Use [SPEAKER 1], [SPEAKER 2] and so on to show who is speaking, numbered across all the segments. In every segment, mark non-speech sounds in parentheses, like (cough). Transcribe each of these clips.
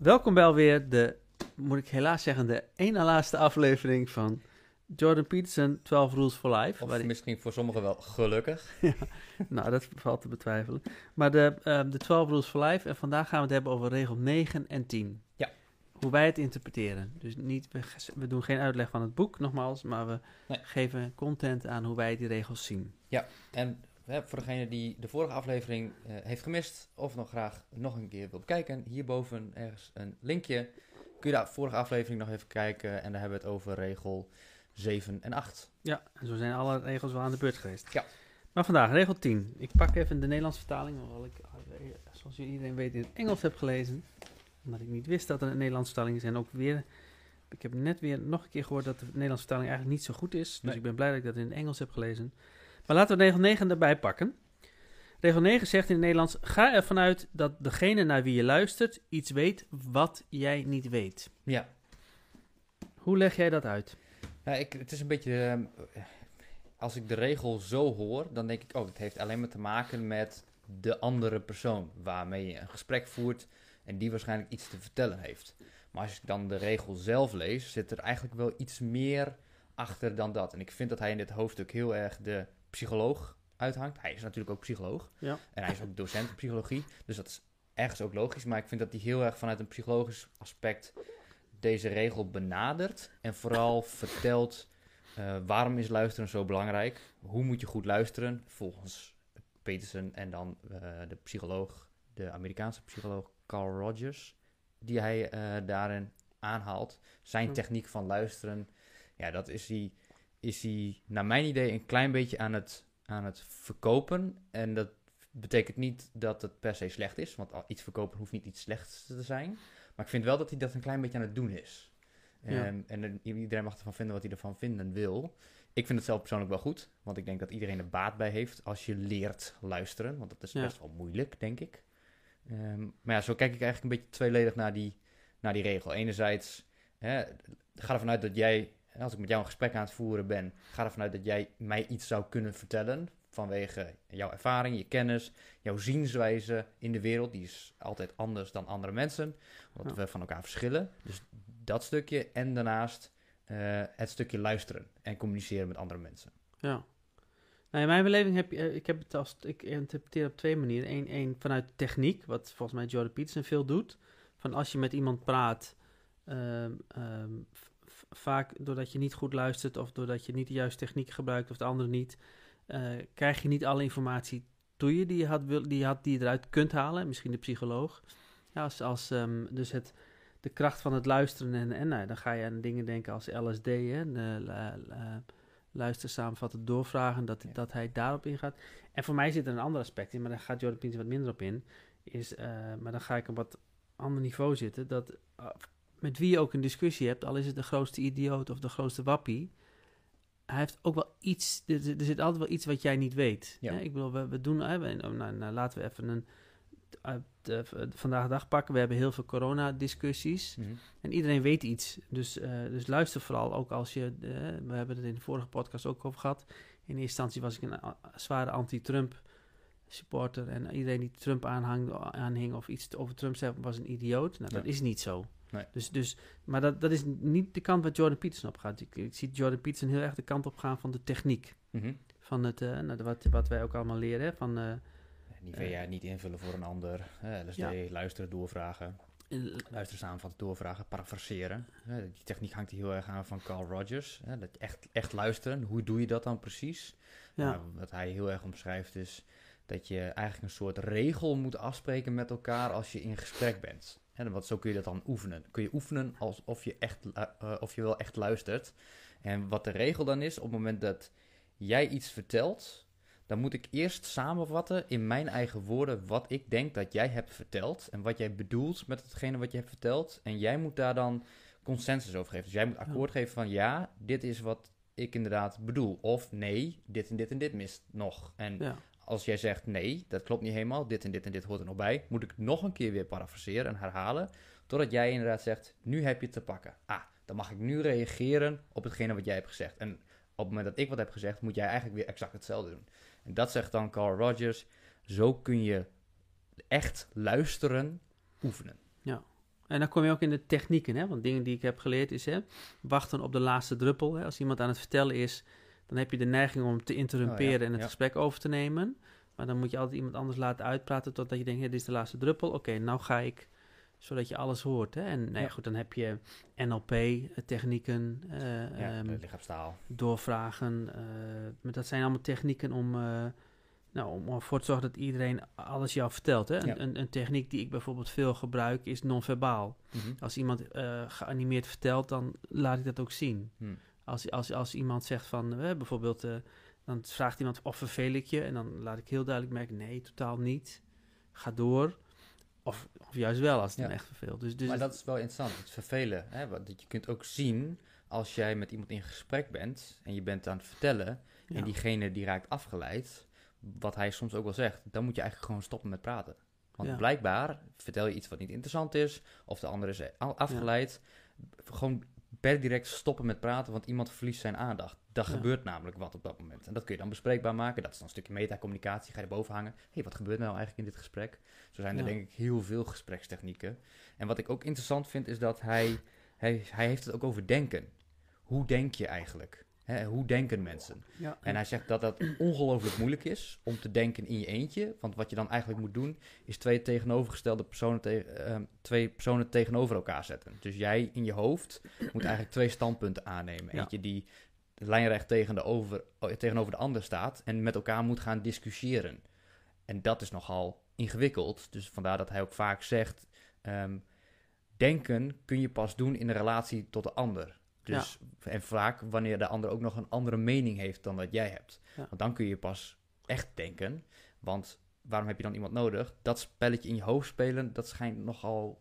[SPEAKER 1] Welkom bij alweer de, moet ik helaas zeggen, de één na laatste aflevering van Jordan Peterson, 12 Rules for Life.
[SPEAKER 2] Of misschien voor sommigen wel gelukkig. (laughs)
[SPEAKER 1] nou, dat valt te betwijfelen. Maar de, ehm, de 12 Rules for Life. En vandaag gaan we het hebben over regel 9 en 10.
[SPEAKER 2] Ja.
[SPEAKER 1] Hoe wij het interpreteren. Dus niet, we, we doen geen uitleg van het boek, nogmaals. Maar we
[SPEAKER 2] Nee.
[SPEAKER 1] geven content aan hoe wij die regels zien.
[SPEAKER 2] En hè, voor degene die de vorige aflevering eh, heeft gemist of nog graag nog een keer wil bekijken, hierboven ergens een linkje. Kun je de vorige aflevering nog even kijken en daar hebben we het over regel 7 en 8.
[SPEAKER 1] Ja, en zo zijn alle regels wel aan de beurt geweest.
[SPEAKER 2] Ja.
[SPEAKER 1] Maar vandaag, regel 10. Ik pak even de Nederlandse vertaling, hoewel ik, eh, zoals jullie iedereen weet, in het Engels heb gelezen. Omdat ik niet wist dat er een Nederlandse vertaling is. En ook weer, ik heb net weer nog een keer gehoord dat de Nederlandse vertaling eigenlijk niet zo goed is. Dus
[SPEAKER 2] Nee.
[SPEAKER 1] ik ben blij dat ik dat in het Engels heb gelezen. Maar laten we regel 9 erbij pakken. Regel 9 zegt in het Nederlands: Ga ervan uit dat degene naar wie je luistert iets weet wat jij niet weet.
[SPEAKER 2] Ja,
[SPEAKER 1] Hoe leg jij dat uit?
[SPEAKER 2] Ja, ik, het is een beetje. ehm, als ik de regel zo hoor, dan denk ik, oh, het heeft alleen maar te maken met de andere persoon waarmee je een gesprek voert en die waarschijnlijk iets te vertellen heeft. Maar als ik dan de regel zelf lees, zit er eigenlijk wel iets meer achter dan dat. En ik vind dat hij in dit hoofdstuk heel erg de psycholoog uithangt. Hij is natuurlijk ook psycholoog
[SPEAKER 1] Ja.
[SPEAKER 2] en hij is ook docent in psychologie, dus dat is ergens ook logisch. Maar ik vind dat hij heel erg vanuit een psychologisch aspect deze regel benadert en vooral vertelt eh, waarom is luisteren zo belangrijk, hoe moet je goed luisteren volgens Peterson en dan eh, de psycholoog, de Amerikaanse psycholoog Carl Rogers, die hij eh, daarin aanhaalt. Zijn techniek van luisteren, ja, dat is hij, is hij naar mijn idee een klein beetje aan het, aan het verkopen en dat betekent niet dat het per se slecht is, want iets verkopen hoeft niet iets slechts te zijn. Maar ik vind wel dat hij dat een klein beetje aan het doen is.
[SPEAKER 1] Ja.
[SPEAKER 2] En iedereen mag ervan vinden wat hij ervan vinden wil. Ik vind het zelf persoonlijk wel goed, want ik denk dat iedereen er baat bij heeft als je leert luisteren. Want dat is
[SPEAKER 1] Ja.
[SPEAKER 2] best wel moeilijk, denk ik. Ehm, maar ja, zo kijk ik eigenlijk een beetje tweeledig naar die, naar die regel. Enerzijds, hè, ga ervan uit dat jij, als ik met jou een gesprek aan het voeren ben, ga ervan uit dat jij mij iets zou kunnen vertellen vanwege jouw ervaring, je kennis, jouw zienswijze in de wereld. Die is altijd anders dan andere mensen, omdat
[SPEAKER 1] Ja.
[SPEAKER 2] we van elkaar verschillen. Dus dat stukje en daarnaast eh, het stukje luisteren en communiceren met andere mensen.
[SPEAKER 1] Ja. Nou, in mijn beleving heb je, eh, ik heb het als, ik interpreteer op twee manieren. Eén, één vanuit techniek, wat volgens mij Jordan Peterson veel doet. Van als je met iemand praat, ehm, ehm, vaak doordat je niet goed luistert of doordat je niet de juiste techniek gebruikt of de andere niet, eh, krijg je niet alle informatie toe je die je, had, die, je had, die je eruit kunt halen. Misschien de psycholoog. Ja, als, als, ehm, dus het, de kracht van het luisteren en, en nou, dan ga je aan dingen denken als LSD, hè, de, la- luister, samenvatten, doorvragen, dat,
[SPEAKER 2] Ja.
[SPEAKER 1] dat hij daarop ingaat. En voor mij zit er een ander aspect in, maar daar gaat Jordan Peterson wat minder op in. Is, eh, maar dan ga ik op wat ander niveau zitten. Dat met wie je ook een discussie hebt, al is het de grootste idioot of de grootste wappie, hij heeft ook wel iets, er, er zit altijd wel iets wat jij niet weet.
[SPEAKER 2] Ja.
[SPEAKER 1] Hè? Ik bedoel, we, we doen, we- nou, nou, laten we even een, uit, eh, vandaag de dag pakken. We hebben heel veel corona-discussies. En iedereen weet iets. Dus, eh, dus luister vooral ook als je. eh, we hebben het in de vorige podcast ook over gehad. In eerste instantie was ik een zware anti-Trump supporter. En iedereen die Trump aanhang, aanhing of iets over Trump zei, was een idioot. Nou, dat is niet zo.
[SPEAKER 2] Nee.
[SPEAKER 1] Dus, dus, maar dat, dat is niet de kant waar Jordan Peterson op gaat. Ik, ik zie Jordan Peterson heel erg de kant op gaan van de techniek.
[SPEAKER 2] Mhm.
[SPEAKER 1] Van het, eh, nou, wat, wat wij ook allemaal leren. hè, Van, eh,
[SPEAKER 2] Nivea niet invullen voor een ander. LSD,
[SPEAKER 1] Ja.
[SPEAKER 2] luisteren, doorvragen.
[SPEAKER 1] eh,
[SPEAKER 2] Luisteren, samenvatten, doorvragen, parafraseren. Die techniek hangt heel erg aan van Carl Rogers. Dat echt, echt luisteren. Hoe doe je dat dan precies?
[SPEAKER 1] ja.
[SPEAKER 2] Nou, wat hij heel erg omschrijft is dat je eigenlijk een soort regel moet afspreken met elkaar als je in gesprek bent. En wat, zo kun je dat dan oefenen. Kun je oefenen alsof je, echt, eh, of je wel echt luistert. En wat de regel dan is, op het moment dat jij iets vertelt, dan moet ik eerst samenvatten in mijn eigen woorden wat ik denk dat jij hebt verteld. En wat jij bedoelt met hetgene wat je hebt verteld. En jij moet daar dan consensus over geven. Dus jij moet akkoord geven van ja, dit is wat ik inderdaad bedoel. Of nee, dit en dit en dit mist nog. En
[SPEAKER 1] ja.
[SPEAKER 2] Als jij zegt nee, dat klopt niet helemaal, dit en dit en dit hoort er nog bij, moet ik nog een keer weer parafraseren en herhalen, totdat jij inderdaad zegt, nu heb je het te pakken. Ah, dan mag ik nu reageren op hetgene wat jij hebt gezegd. En op het moment dat ik wat heb gezegd, moet jij eigenlijk weer exact hetzelfde doen. En dat zegt dan Carl Rogers, zo kun je echt luisteren oefenen.
[SPEAKER 1] En dan kom je ook in de technieken, hè? want dingen die ik heb geleerd is hè, wachten op de laatste druppel. Hè? Als iemand aan het vertellen is, dan heb je de neiging om te interrumperen
[SPEAKER 2] Oh ja,
[SPEAKER 1] en het
[SPEAKER 2] ja.
[SPEAKER 1] gesprek over te nemen. Maar dan moet je altijd iemand anders laten uitpraten totdat je denkt, ja, dit is de laatste druppel. Oké, nou ga ik, zodat je alles hoort. Hè? En nou ja,
[SPEAKER 2] Ja.
[SPEAKER 1] goed, dan heb je NLP-technieken,
[SPEAKER 2] Ja,
[SPEAKER 1] ehm,
[SPEAKER 2] de lichaamstaal.
[SPEAKER 1] doorvragen. eh, maar dat zijn allemaal technieken om, eh, nou, om ervoor te zorgen dat iedereen alles jou vertelt. Hè? Een,
[SPEAKER 2] Ja.
[SPEAKER 1] een, een techniek die ik bijvoorbeeld veel gebruik is non-verbaal.
[SPEAKER 2] Mhm.
[SPEAKER 1] Als iemand eh, geanimeerd vertelt, dan laat ik dat ook zien.
[SPEAKER 2] Hm.
[SPEAKER 1] Als, als, als iemand zegt van, eh, bijvoorbeeld, eh, dan vraagt iemand of vervel ik je? En dan laat ik heel duidelijk merken, nee, totaal niet. Ga door. Of, of juist wel, als het
[SPEAKER 2] Ja.
[SPEAKER 1] hem echt verveelt. Dus, dus
[SPEAKER 2] maar dat is wel interessant, het vervelen. Hè? Want dat je kunt ook zien, als jij met iemand in gesprek bent en je bent aan het vertellen,
[SPEAKER 1] ja.
[SPEAKER 2] en diegene die raakt afgeleid, wat hij soms ook wel zegt, dan moet je eigenlijk gewoon stoppen met praten. Want
[SPEAKER 1] Ja.
[SPEAKER 2] blijkbaar vertel je iets wat niet interessant is, of de ander is a- afgeleid. Gewoon per direct stoppen met praten, want iemand verliest zijn aandacht.
[SPEAKER 1] Ja.
[SPEAKER 2] gebeurt namelijk wat op dat moment. En dat kun je dan bespreekbaar maken. Dat is dan een stukje metacommunicatie. Ga je erboven hangen. Hé, hey, wat gebeurt nou eigenlijk in dit gesprek? Zo zijn er
[SPEAKER 1] Ja.
[SPEAKER 2] denk ik heel veel gesprekstechnieken. En wat ik ook interessant vind, is dat hij, hij, hij heeft het ook over denken. Hoe denk je eigenlijk? Hè, hoe denken mensen?
[SPEAKER 1] Ja.
[SPEAKER 2] En hij zegt dat dat ongelooflijk moeilijk is om te denken in je eentje. Want wat je dan eigenlijk moet doen, is twee tegenovergestelde personen, te- ehm, twee personen tegenover elkaar zetten. Dus jij in je hoofd moet eigenlijk twee standpunten aannemen.
[SPEAKER 1] Ja.
[SPEAKER 2] Eentje die lijnrecht tegen de over, tegenover de ander staat en met elkaar moet gaan discussiëren. En dat is nogal ingewikkeld. Dus vandaar dat hij ook vaak zegt: ehm, denken kun je pas doen in een relatie tot de ander. Dus, En vaak wanneer de ander ook nog een andere mening heeft dan dat jij hebt.
[SPEAKER 1] Ja.
[SPEAKER 2] Want dan kun je pas echt denken. Want waarom heb je dan iemand nodig? Dat spelletje in je hoofd spelen, dat schijnt nogal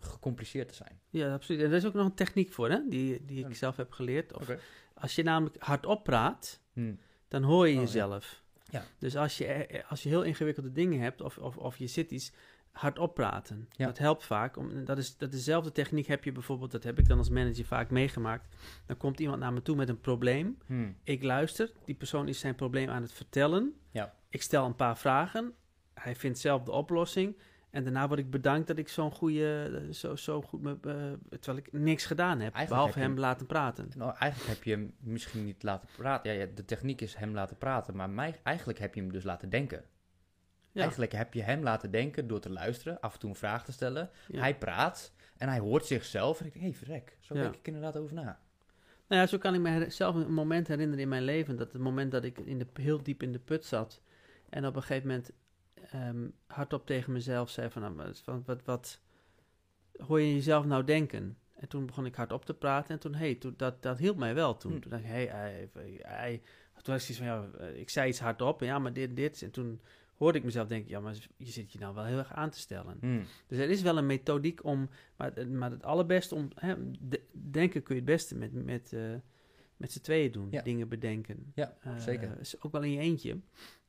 [SPEAKER 2] gecompliceerd te zijn.
[SPEAKER 1] Ja, absoluut. En er is ook nog een techniek voor, hè? Die, die ik zelf heb geleerd. Of. Als je namelijk hardop praat,
[SPEAKER 2] Hm.
[SPEAKER 1] dan hoor je
[SPEAKER 2] Oh,
[SPEAKER 1] jezelf.
[SPEAKER 2] Ja.
[SPEAKER 1] Dus als je, als je heel ingewikkelde dingen hebt, of, of, of je zit iets, hardop praten.
[SPEAKER 2] Ja.
[SPEAKER 1] Dat helpt vaak. Om, dat is dat dezelfde techniek heb je bijvoorbeeld, dat heb ik dan als manager vaak meegemaakt. Dan komt iemand naar me toe met een probleem.
[SPEAKER 2] Hm.
[SPEAKER 1] Ik luister, die persoon is zijn probleem aan het vertellen.
[SPEAKER 2] Ja.
[SPEAKER 1] Ik stel een paar vragen. Hij vindt zelf de oplossing. En daarna word ik bedankt dat ik zo'n goede, zo, zo goed, me, eh, terwijl ik niks gedaan heb,
[SPEAKER 2] Eigenlijk
[SPEAKER 1] behalve
[SPEAKER 2] heb je
[SPEAKER 1] hem laten praten.
[SPEAKER 2] Nou, eigenlijk heb je hem misschien niet laten praten. Ja, ja, de techniek is hem laten praten, maar mij, eigenlijk heb je hem dus laten denken.
[SPEAKER 1] Ja.
[SPEAKER 2] Eigenlijk heb je hem laten denken door te luisteren, af en toe een vraag te stellen.
[SPEAKER 1] Ja.
[SPEAKER 2] Hij praat en hij hoort zichzelf. En ik denk, hé, hey, verrek, zo denk ik inderdaad over na.
[SPEAKER 1] Nou ja, zo kan ik me her- zelf een moment herinneren in mijn leven. Dat het moment dat ik in de, heel diep in de put zat. En op een gegeven moment ehm, hardop tegen mezelf zei van, nou, wat, wat, wat, hoor je jezelf nou denken? En toen begon ik hardop te praten. En toen, hey, toen, dat, dat hielp mij wel toen.
[SPEAKER 2] Hm.
[SPEAKER 1] Toen dacht ik, hey, hij, hij, toen was ik zoiets van, ja, eh, ik zei iets hardop. Ja, maar dit, dit. En toen hoorde ik mezelf denken, ja, maar je zit je nou wel heel erg aan te stellen.
[SPEAKER 2] Hm.
[SPEAKER 1] Dus er is wel een methodiek om, maar, het- maar het allerbeste om, hè, de- denken kun je het beste met, met, eh, met z'n tweeën doen,
[SPEAKER 2] Ja.
[SPEAKER 1] dingen bedenken.
[SPEAKER 2] Ja,
[SPEAKER 1] Eh,
[SPEAKER 2] zeker.
[SPEAKER 1] Is ook wel in je eentje,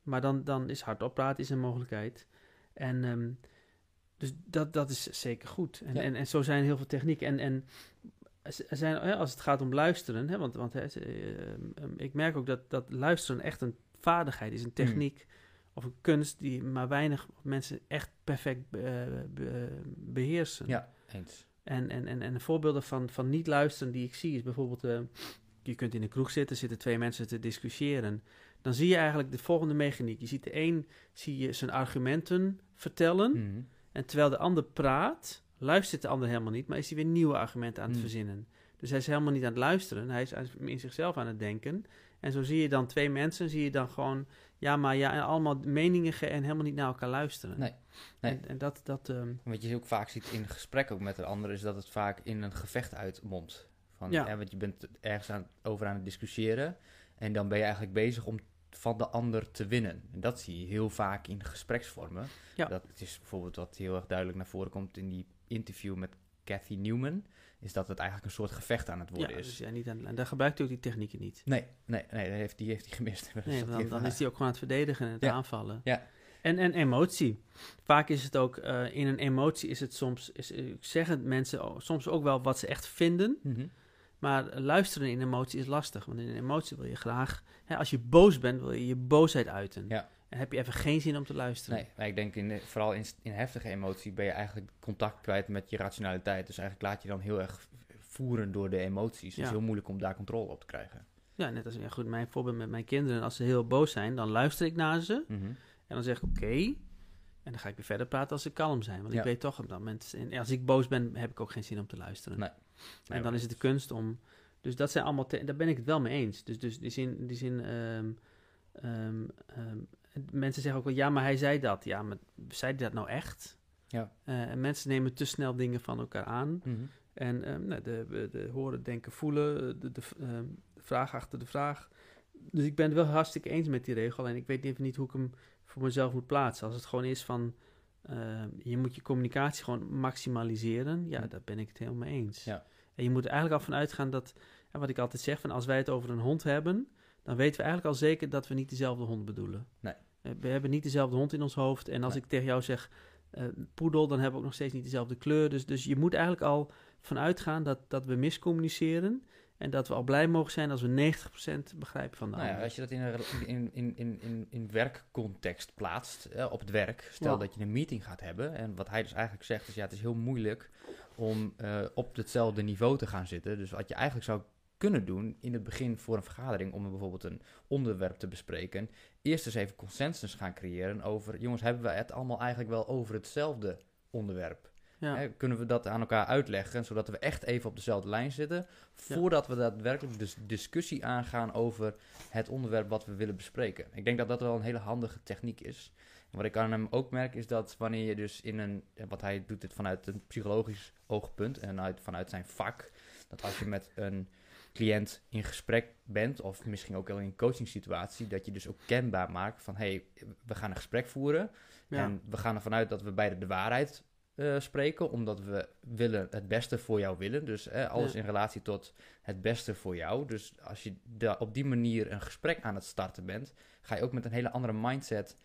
[SPEAKER 1] maar dan, dan is hardop praten is een mogelijkheid. En ehm, dus dat, dat is zeker goed. En,
[SPEAKER 2] Ja.
[SPEAKER 1] en, en zo zijn heel veel technieken. En, en zijn, hè, als het gaat om luisteren, hè, want, want hè, eh, ehm, ik merk ook dat, dat luisteren echt een vaardigheid is, een
[SPEAKER 2] Hmm.
[SPEAKER 1] techniek of een kunst die maar weinig mensen echt perfect eh, be- beheersen.
[SPEAKER 2] Ja, eens.
[SPEAKER 1] En, en, en, en voorbeelden van, van niet luisteren die ik zie is bijvoorbeeld, eh, je kunt in de kroeg zitten, zitten twee mensen te discussiëren. Dan zie je eigenlijk de volgende mechaniek. Je ziet de een zie je zijn argumenten vertellen.
[SPEAKER 2] Hm.
[SPEAKER 1] En terwijl de ander praat, luistert de ander helemaal niet, maar is hij weer nieuwe argumenten aan het
[SPEAKER 2] Hmm.
[SPEAKER 1] verzinnen. Dus hij is helemaal niet aan het luisteren, hij is in zichzelf aan het denken. En zo zie je dan twee mensen, zie je dan gewoon, ja, maar ja, en allemaal meningen ge- en helemaal niet naar elkaar luisteren.
[SPEAKER 2] Nee, nee.
[SPEAKER 1] En, en dat, dat ehm,
[SPEAKER 2] Wat je ook vaak ziet in gesprekken ook met de ander, is dat het vaak in een gevecht uitmondt. Van,
[SPEAKER 1] Ja.
[SPEAKER 2] ja. want je bent ergens aan, over aan het discussiëren en dan ben je eigenlijk bezig om van de ander te winnen. En dat zie je heel vaak in gespreksvormen.
[SPEAKER 1] Ja.
[SPEAKER 2] Dat is bijvoorbeeld wat heel erg duidelijk naar voren komt in die interview met Cathy Newman, is dat het eigenlijk een soort gevecht aan het
[SPEAKER 1] ja,
[SPEAKER 2] worden
[SPEAKER 1] dus
[SPEAKER 2] is.
[SPEAKER 1] ja, niet aan, en daar gebruikt hij ook die technieken niet.
[SPEAKER 2] Nee, nee, nee, die heeft die heeft hij gemist. (laughs) Dus
[SPEAKER 1] Nee, dan, dan is hij ook gewoon aan het verdedigen en het
[SPEAKER 2] Ja.
[SPEAKER 1] aanvallen.
[SPEAKER 2] Ja.
[SPEAKER 1] En, en emotie. Vaak is het ook, eh, in een emotie is het soms, is, zeggen mensen soms ook wel wat ze echt vinden.
[SPEAKER 2] Mhm.
[SPEAKER 1] Maar luisteren in emotie is lastig. Want in een emotie wil je graag, hè, als je boos bent, wil je je boosheid uiten.
[SPEAKER 2] Ja.
[SPEAKER 1] En heb je even geen zin om te luisteren.
[SPEAKER 2] Nee, maar ik denk in, de- vooral in, in heftige emotie ben je eigenlijk contact kwijt met je rationaliteit. Dus eigenlijk laat je dan heel erg voeren door de emoties. Het
[SPEAKER 1] Ja.
[SPEAKER 2] is heel moeilijk om daar controle op te krijgen.
[SPEAKER 1] Ja, net als ja, goed, mijn voorbeeld met mijn kinderen. Als ze heel boos zijn, dan luister ik naar ze.
[SPEAKER 2] Mhm.
[SPEAKER 1] En dan zeg ik oké. En dan ga ik weer verder praten als ze kalm zijn. Want
[SPEAKER 2] Ja.
[SPEAKER 1] ik weet toch op dat moment... En als ik boos ben, heb ik ook geen zin om te luisteren.
[SPEAKER 2] Nee.
[SPEAKER 1] en dan is het de kunst om... Dus dat zijn allemaal... te- daar ben ik het wel mee eens. Dus, dus die zin... Die zin ehm, ehm, ehm, mensen zeggen ook wel... Ja, maar hij zei dat. Ja, maar zei hij dat nou echt?
[SPEAKER 2] Ja.
[SPEAKER 1] Eh, en mensen nemen te snel dingen van elkaar aan.
[SPEAKER 2] Mhm.
[SPEAKER 1] En ehm, nou, de, de, de horen, denken, voelen, de, de, ehm, de vraag achter de vraag. Dus ik ben het wel hartstikke eens met die regel. En ik weet even niet hoe ik hem voor mezelf moet plaatsen. Als het gewoon is van, ehm, je moet je communicatie gewoon maximaliseren. Ja,
[SPEAKER 2] Hm.
[SPEAKER 1] daar ben ik het helemaal mee eens.
[SPEAKER 2] Ja.
[SPEAKER 1] En je moet er eigenlijk al van uitgaan dat, wat ik altijd zeg, van als wij het over een hond hebben, dan weten we eigenlijk al zeker dat we niet dezelfde hond bedoelen.
[SPEAKER 2] Nee.
[SPEAKER 1] Eh, We hebben niet dezelfde hond in ons hoofd. En als
[SPEAKER 2] Nee.
[SPEAKER 1] ik tegen jou zeg eh, poedel, dan hebben we ook nog steeds niet dezelfde kleur. Dus, dus je moet eigenlijk al vanuit gaan dat, dat we miscommuniceren. En dat we al blij mogen zijn als we 90% begrijpen van de
[SPEAKER 2] Nou ja, als je dat in, een, in, in, in, in, in werkcontext plaatst, eh, op het werk, stel
[SPEAKER 1] Ja.
[SPEAKER 2] dat je een meeting gaat hebben, en wat hij dus eigenlijk zegt is, ja, het is heel moeilijk om eh, op hetzelfde niveau te gaan zitten. Dus wat je eigenlijk zou kunnen doen in het begin voor een vergadering, om bijvoorbeeld een onderwerp te bespreken, eerst eens even consensus gaan creëren over, jongens, hebben we het allemaal eigenlijk wel over hetzelfde onderwerp?
[SPEAKER 1] Ja.
[SPEAKER 2] Hè, kunnen we dat aan elkaar uitleggen, zodat we echt even op dezelfde lijn zitten, voordat we daadwerkelijk dus discussie aangaan over het onderwerp wat we willen bespreken. Ik denk dat dat wel een hele handige techniek is. En wat ik aan hem ook merk is dat wanneer je dus in een, wat hij doet dit vanuit een psychologisch oogpunt en uit, vanuit zijn vak, dat als je met een cliënt in gesprek bent, of misschien ook wel in een coaching situatie, dat je dus ook kenbaar maakt van, hey, we gaan een gesprek voeren
[SPEAKER 1] Ja.
[SPEAKER 2] en we gaan ervan uit dat we beide de waarheid eh, spreken, omdat we willen het beste voor jou willen. Dus eh, alles
[SPEAKER 1] Ja.
[SPEAKER 2] in relatie tot het beste voor jou. Dus als je da- op die manier een gesprek aan het starten bent, ga je ook met een hele andere mindset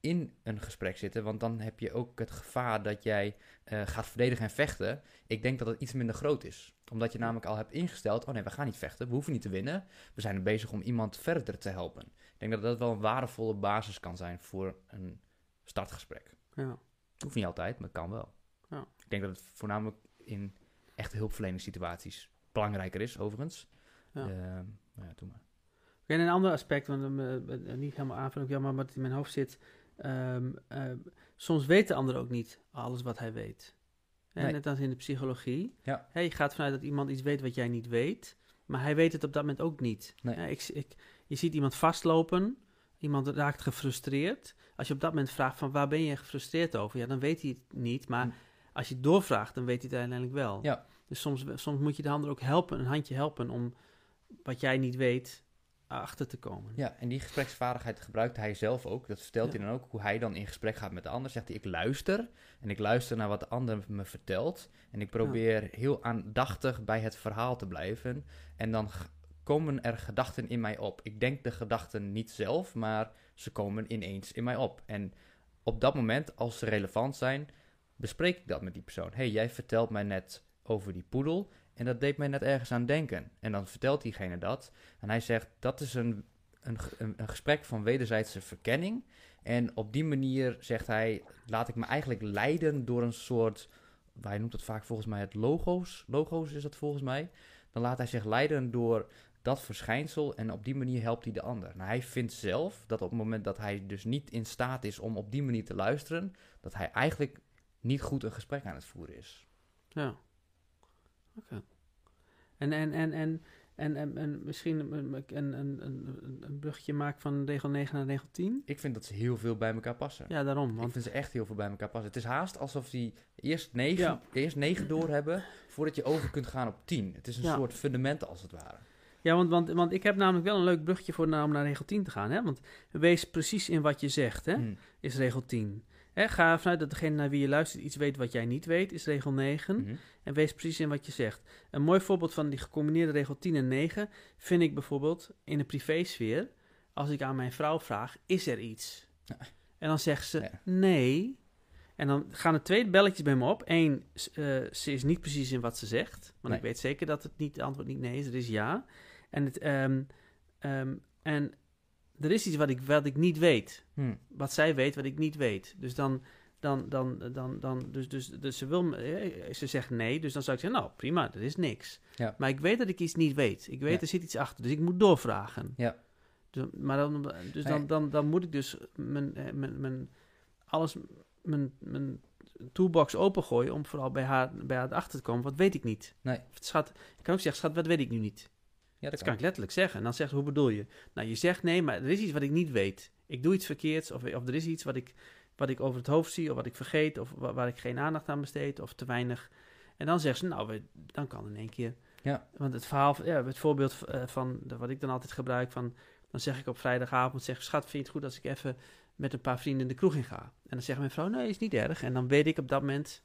[SPEAKER 2] in een gesprek zitten. Want dan heb je ook het gevaar dat jij eh, gaat verdedigen en vechten. Ik denk dat het iets minder groot is. Omdat je namelijk al hebt ingesteld, oh nee, we gaan niet vechten, we hoeven niet te winnen. We zijn er bezig om iemand verder te helpen. Ik denk dat dat wel een waardevolle basis kan zijn voor een startgesprek.
[SPEAKER 1] Ja.
[SPEAKER 2] Hoeft niet altijd, maar kan wel.
[SPEAKER 1] Ja.
[SPEAKER 2] Ik denk dat het voornamelijk in echte hulpverleningssituaties belangrijker is, overigens.
[SPEAKER 1] Ja.
[SPEAKER 2] Nou ja, doe maar.
[SPEAKER 1] En een ander aspect, want hem eh, niet helemaal aanvullen, jammer, maar wat in mijn hoofd zit. ehm, soms weet de ander ook niet alles wat hij weet. Hè,
[SPEAKER 2] Nee.
[SPEAKER 1] Net als in de psychologie.
[SPEAKER 2] Ja.
[SPEAKER 1] Hè, je gaat vanuit dat iemand iets weet wat jij niet weet, maar hij weet het op dat moment ook niet.
[SPEAKER 2] Nee.
[SPEAKER 1] Hè, ik, ik, je ziet iemand vastlopen, iemand raakt gefrustreerd. Als je op dat moment vraagt van waar ben je gefrustreerd over, ja, dan weet hij het niet. Maar
[SPEAKER 2] Hm.
[SPEAKER 1] als je het doorvraagt, dan weet hij het uiteindelijk wel.
[SPEAKER 2] Ja.
[SPEAKER 1] Dus soms, soms moet je de ander ook helpen, een handje helpen om wat jij niet weet achter te komen.
[SPEAKER 2] Ja, en die gespreksvaardigheid gebruikt hij zelf ook. Dat vertelt
[SPEAKER 1] Ja.
[SPEAKER 2] hij dan ook, hoe hij dan in gesprek gaat met de ander. Zegt hij, ik luister en ik luister naar wat de ander me vertelt. En ik probeer heel aandachtig bij het verhaal te blijven. En dan komen er gedachten in mij op. Ik denk de gedachten niet zelf, maar ze komen ineens in mij op. En op dat moment, als ze relevant zijn, bespreek ik dat met die persoon. hey, jij vertelt mij net over die poedel en dat deed mij net ergens aan denken. En dan vertelt diegene dat en hij zegt, dat is een, een, een, gesprek van wederzijdse verkenning. En op die manier, zegt hij, laat ik me eigenlijk leiden door een soort, hij noemt het vaak volgens mij het logo's. Logo's is dat volgens mij. Dan laat hij zich leiden door dat verschijnsel en op die manier helpt hij de ander. Nou, hij vindt zelf dat op het moment dat hij dus niet in staat is om op die manier te luisteren, dat hij eigenlijk niet goed een gesprek aan het voeren is.
[SPEAKER 1] Ja. Oké. En, en, en, en, en, en, en misschien een, een, een, een, een bruggetje maken van regel 9 naar regel 10?
[SPEAKER 2] Ik vind dat ze heel veel bij elkaar passen.
[SPEAKER 1] Ja, daarom.
[SPEAKER 2] Ik
[SPEAKER 1] Want,
[SPEAKER 2] vind ze echt heel veel bij elkaar passen. Het is haast alsof die eerst negen,
[SPEAKER 1] Ja.
[SPEAKER 2] eerst negen doorhebben voordat je over kunt gaan op tien. Het is een
[SPEAKER 1] Ja.
[SPEAKER 2] soort fundament als het ware.
[SPEAKER 1] ja, want, want, want ik heb namelijk wel een leuk bruggetje voor nou, om naar regel 10 te gaan. Hè? Want wees precies in wat je zegt, hè?
[SPEAKER 2] Hm.
[SPEAKER 1] is regel 10. Ga ervan uit dat degene naar wie je luistert iets weet wat jij niet weet, is regel 9.
[SPEAKER 2] Mhm.
[SPEAKER 1] En wees precies in wat je zegt. Een mooi voorbeeld van die gecombineerde regel 10 en 9 vind ik bijvoorbeeld in de privésfeer. Als ik aan mijn vrouw vraag, is er iets?
[SPEAKER 2] Ja.
[SPEAKER 1] En dan zegt ze,
[SPEAKER 2] Ja.
[SPEAKER 1] nee. En dan gaan er twee belletjes bij me op. Eén, eh, ze is niet precies in wat ze zegt. Want
[SPEAKER 2] Nee.
[SPEAKER 1] ik weet zeker dat het niet, het antwoord niet nee is, het is ja. En, het, ehm, en er is iets wat ik, wat ik niet weet.
[SPEAKER 2] Hm.
[SPEAKER 1] Wat zij weet, wat ik niet weet. Dus dan, dan, dan, dan, dan dus, dus, dus ze wil, me- eh, ze zegt nee, dus dan zou ik zeggen, nou prima, er is niks.
[SPEAKER 2] Ja.
[SPEAKER 1] Maar ik weet dat ik iets niet weet. Ik weet,
[SPEAKER 2] Ja.
[SPEAKER 1] er zit iets achter, dus ik moet doorvragen.
[SPEAKER 2] Ja.
[SPEAKER 1] Dus, maar dan, dus dan, dan, dan moet ik dus mijn, eh, mijn, mijn, alles, mijn, mijn toolbox opengooien om vooral bij haar, bij haar achter te komen. Wat weet ik niet?
[SPEAKER 2] Nee.
[SPEAKER 1] Schat, ik kan ook zeggen, schat, wat weet ik nu niet?
[SPEAKER 2] Ja,
[SPEAKER 1] Dat kan ik letterlijk zeggen. En dan zegt ze, hoe bedoel je? Nou, je zegt nee, maar er is iets wat ik niet weet. Ik doe iets verkeerds, of, of er is iets wat ik, wat ik over het hoofd zie, of wat ik vergeet, of wa- waar ik geen aandacht aan besteed, of te weinig. En dan zegt ze, nou, we, dan kan in één keer.
[SPEAKER 2] Ja.
[SPEAKER 1] Want het verhaal, ja, het voorbeeld eh, van de- wat ik dan altijd gebruik, van, dan zeg ik op vrijdagavond, zeg, schat, vind je het goed als ik even met een paar vrienden de kroeg in ga? En dan zegt mijn vrouw, nee, is niet erg. En dan weet ik op dat moment,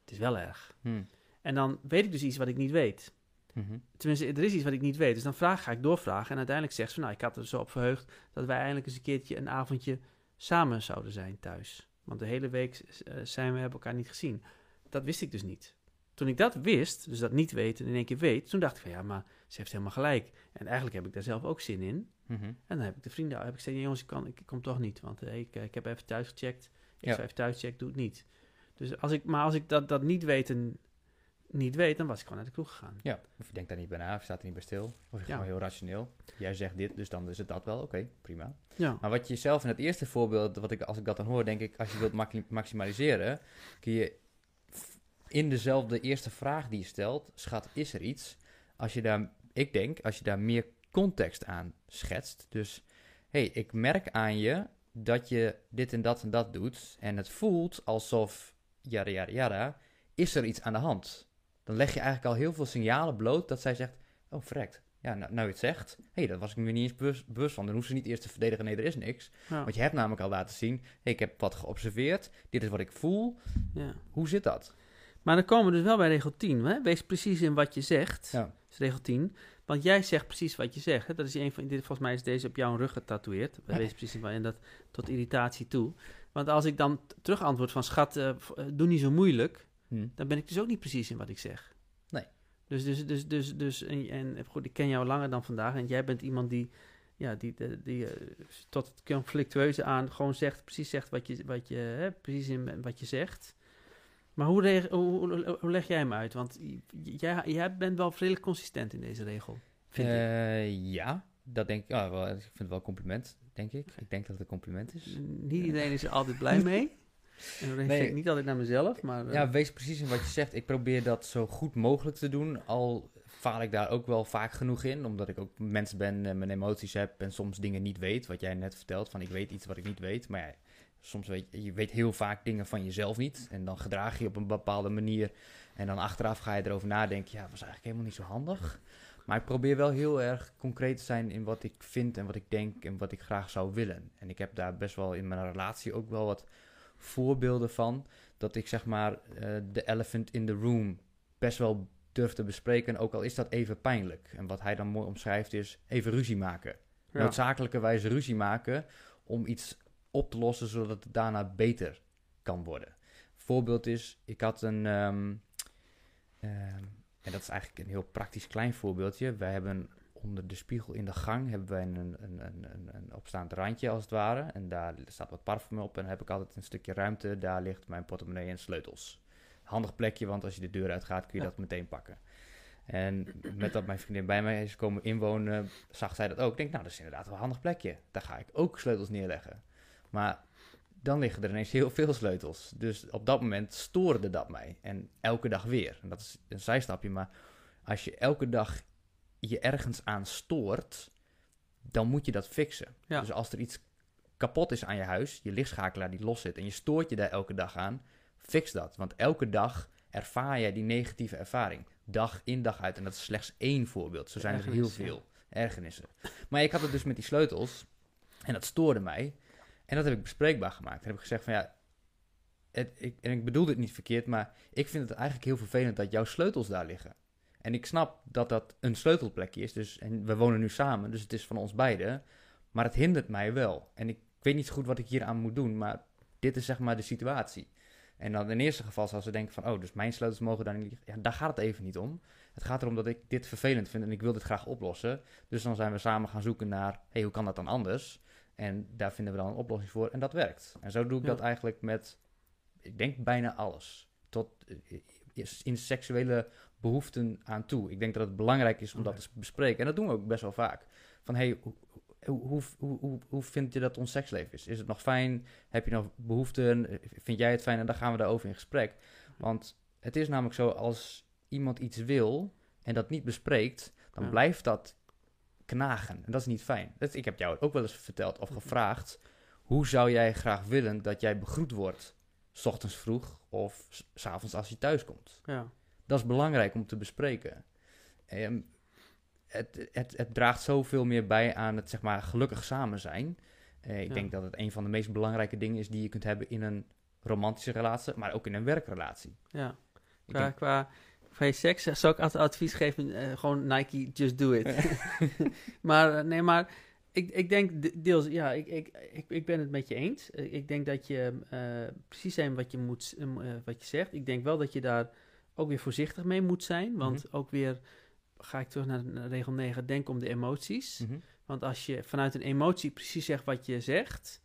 [SPEAKER 1] het is wel erg.
[SPEAKER 2] Hm.
[SPEAKER 1] En dan weet ik dus iets wat ik niet weet.
[SPEAKER 2] Mhm.
[SPEAKER 1] Tenminste, er is iets wat ik niet weet. Dus dan vraag, ga ik doorvragen. En uiteindelijk zegt ze, nou, ik had er zo op verheugd dat wij eindelijk eens een keertje een avondje samen zouden zijn thuis. Want de hele week eh, zijn we, hebben elkaar niet gezien. Dat wist ik dus niet. Toen ik dat wist, dus dat niet weten en in één keer weet, toen dacht ik van ja, maar ze heeft helemaal gelijk. En eigenlijk heb ik daar zelf ook zin in.
[SPEAKER 2] Mhm.
[SPEAKER 1] En dan heb ik de vrienden, heb ik gezegd, jongens, ik, kan, ik kom toch niet. Want eh, ik, eh, ik heb even thuis gecheckt. Ik
[SPEAKER 2] Ja.
[SPEAKER 1] zou even thuis checken, doe het niet. Dus als ik, maar als ik dat, dat niet weten niet weet, dan was ik gewoon naar de kroeg gegaan.
[SPEAKER 2] Ja, of je denkt daar niet bij na, of je staat er niet bij stil. Of je
[SPEAKER 1] Ja.
[SPEAKER 2] gewoon heel rationeel. Jij zegt dit, dus dan is het dat wel. Oké, prima.
[SPEAKER 1] Ja.
[SPEAKER 2] Maar wat je zelf in het eerste voorbeeld, wat ik, als ik dat dan hoor, denk ik, als je wilt maxi- maximaliseren, kun je in dezelfde eerste vraag die je stelt, schat, is er iets? Als je daar, ik denk, als je daar meer context aan schetst. Dus, hé, hey, ik merk aan je dat je dit en dat en dat doet. En het voelt alsof, jada, jada, jada, is er iets aan de hand? Dan leg je eigenlijk al heel veel signalen bloot dat zij zegt, oh, verrekt. Ja, nou, nou je het zegt, hé, hey, dat was ik me niet eens bewust, bewust van. Dan hoeft ze niet eerst te verdedigen, nee, er is niks.
[SPEAKER 1] Ja.
[SPEAKER 2] Want je hebt namelijk al laten zien, hey, ik heb wat geobserveerd, dit is wat ik voel.
[SPEAKER 1] ja.
[SPEAKER 2] Hoe zit dat?
[SPEAKER 1] Maar dan komen we dus wel bij regel 10. Hè? Wees precies in wat je zegt.
[SPEAKER 2] Ja.
[SPEAKER 1] Dat is regel 10. Want jij zegt precies wat je zegt. Hè? Dat is een van, dit, volgens mij is deze op jouw rug getatoeëerd. Wees precies in wat- en dat tot irritatie toe. Want als ik dan terug antwoord van schat, eh, eh, doe niet zo moeilijk.
[SPEAKER 2] Hm.
[SPEAKER 1] Dan ben ik dus ook niet precies in wat ik zeg.
[SPEAKER 2] Nee.
[SPEAKER 1] Dus, dus, dus, dus, dus en, en goed, ik ken jou langer dan vandaag. En jij bent iemand die, ja, die, die, die eh, tot het conflictueuze aan gewoon zegt, precies zegt wat je, wat je, hè, precies in wat je zegt. Maar hoe, reg- hoe, hoe, leg jij hem uit? Want jij, jij bent wel redelijk consistent in deze regel. Vind ik.
[SPEAKER 2] Eh, ja, dat denk ik. Ja, wel, ik vind het wel een compliment, denk ik. Ik denk dat het een compliment is.
[SPEAKER 1] Niet iedereen is er altijd blij (laughs) mee. En dat
[SPEAKER 2] Nee.
[SPEAKER 1] ik niet altijd naar mezelf, maar... eh,
[SPEAKER 2] Ja, wees precies in wat je zegt. Ik probeer dat zo goed mogelijk te doen. Al faal ik daar ook wel vaak genoeg in. Omdat ik ook mens ben en mijn emoties heb. En soms dingen niet weet. Wat jij net vertelt. Van ik weet iets wat ik niet weet. Maar ja, soms weet je, je weet heel vaak dingen van jezelf niet. En dan gedraag je je op een bepaalde manier. En dan achteraf ga je erover nadenken. Ja, dat was eigenlijk helemaal niet zo handig. Maar ik probeer wel heel erg concreet te zijn in wat ik vind en wat ik denk en wat ik graag zou willen. En ik heb daar best wel in mijn relatie ook wel wat voorbeelden van. Dat ik zeg maar eh, de elephant in the room best wel durf te bespreken. Ook al is dat even pijnlijk. En wat hij dan mooi omschrijft is even ruzie maken.
[SPEAKER 1] ja.
[SPEAKER 2] Noodzakelijkerwijs ruzie maken om iets op te lossen zodat het daarna beter kan worden. Voorbeeld is, ik had een, ehm, ehm, en dat is eigenlijk een heel praktisch klein voorbeeldje. Wij hebben onder de spiegel in de gang hebben wij een, een, een, een, opstaand randje als het ware. En daar staat wat parfum op en dan heb ik altijd een stukje ruimte. Daar ligt mijn portemonnee en sleutels. Handig plekje, want als je de deur uitgaat kun je dat meteen pakken. En met dat mijn vriendin bij mij is komen inwonen, zag zij dat ook. Ik denk, nou, dat is inderdaad wel een handig plekje. Daar ga ik ook sleutels neerleggen. Maar dan liggen er ineens heel veel sleutels. Dus op dat moment stoorde dat mij. En elke dag weer. En dat is een zijstapje, maar als je elke dag je ergens aan stoort, dan moet je dat fixen.
[SPEAKER 1] Ja.
[SPEAKER 2] Dus als er iets kapot is aan je huis, je lichtschakelaar die los zit en je stoort je daar elke dag aan, fix dat. Want elke dag ervaar jij die negatieve ervaring. Dag in dag uit. En dat is slechts één voorbeeld. Zo zijn er heel veel ergernissen. Maar ik had het dus met die sleutels. En dat stoorde mij. En dat heb ik bespreekbaar gemaakt. En heb ik gezegd van ja, het, ik, en ik bedoel dit niet verkeerd, maar ik vind het eigenlijk heel vervelend dat jouw sleutels daar liggen. En ik snap dat dat een sleutelplekje is. Dus, en we wonen nu samen, dus het is van ons beiden. Maar het hindert mij wel. En ik weet niet goed wat ik hier aan moet doen, maar dit is zeg maar de situatie. En dan in eerste geval zou ze denken van, oh, dus mijn sleutels mogen daar niet liggen. Ja, daar gaat het even niet om. Het gaat erom dat ik dit vervelend vind en ik wil dit graag oplossen. Dus dan zijn we samen gaan zoeken naar, hey, hoe kan dat dan anders? En daar vinden we dan een oplossing voor en dat werkt. En zo doe ik
[SPEAKER 1] Ja.
[SPEAKER 2] dat eigenlijk met, ik denk bijna alles. Tot eh, in seksuele behoeften aan toe. Ik denk dat het belangrijk is om dat te bespreken. En dat doen we ook best wel vaak. Van, hey, hoe, hoe, hoe, hoe, vind je dat ons seksleven is? Is het nog fijn? Heb je nog behoeften? Eh, Vind jij het fijn? En dan gaan we daarover in gesprek. Want het is namelijk zo, als iemand iets wil en dat niet bespreekt, dan
[SPEAKER 1] Ja.
[SPEAKER 2] blijft dat knagen. En dat is niet fijn. Dat, ik heb jou ook wel eens verteld of gevraagd, hoe zou jij graag willen dat jij begroet wordt? 's ochtends vroeg of s- 's avonds als je thuis komt.
[SPEAKER 1] Ja.
[SPEAKER 2] Dat is belangrijk om te bespreken. Ehm, het, het, het draagt zoveel meer bij aan het zeg maar, gelukkig samen zijn. Eh, ik
[SPEAKER 1] Ja.
[SPEAKER 2] denk dat het een van de meest belangrijke dingen is die je kunt hebben in een romantische relatie, maar ook in een werkrelatie.
[SPEAKER 1] ja. Qua,
[SPEAKER 2] denk-
[SPEAKER 1] qua, qua seks eh, zou ik altijd advies geven, eh, gewoon Nike, just do it. (laughs) (laughs) maar nee, maar ik, ik denk de- deels, ja, ik, ik, ik, ik ben het met je eens. Ik denk dat je precies zijn wat je, moet, wat je zegt. Ik denk wel dat je daar ook weer voorzichtig mee moet zijn. Want ook weer, ga ik terug naar naar regel 9, denk om de emoties.
[SPEAKER 2] Mhm.
[SPEAKER 1] Want als je vanuit een emotie precies zegt wat je zegt,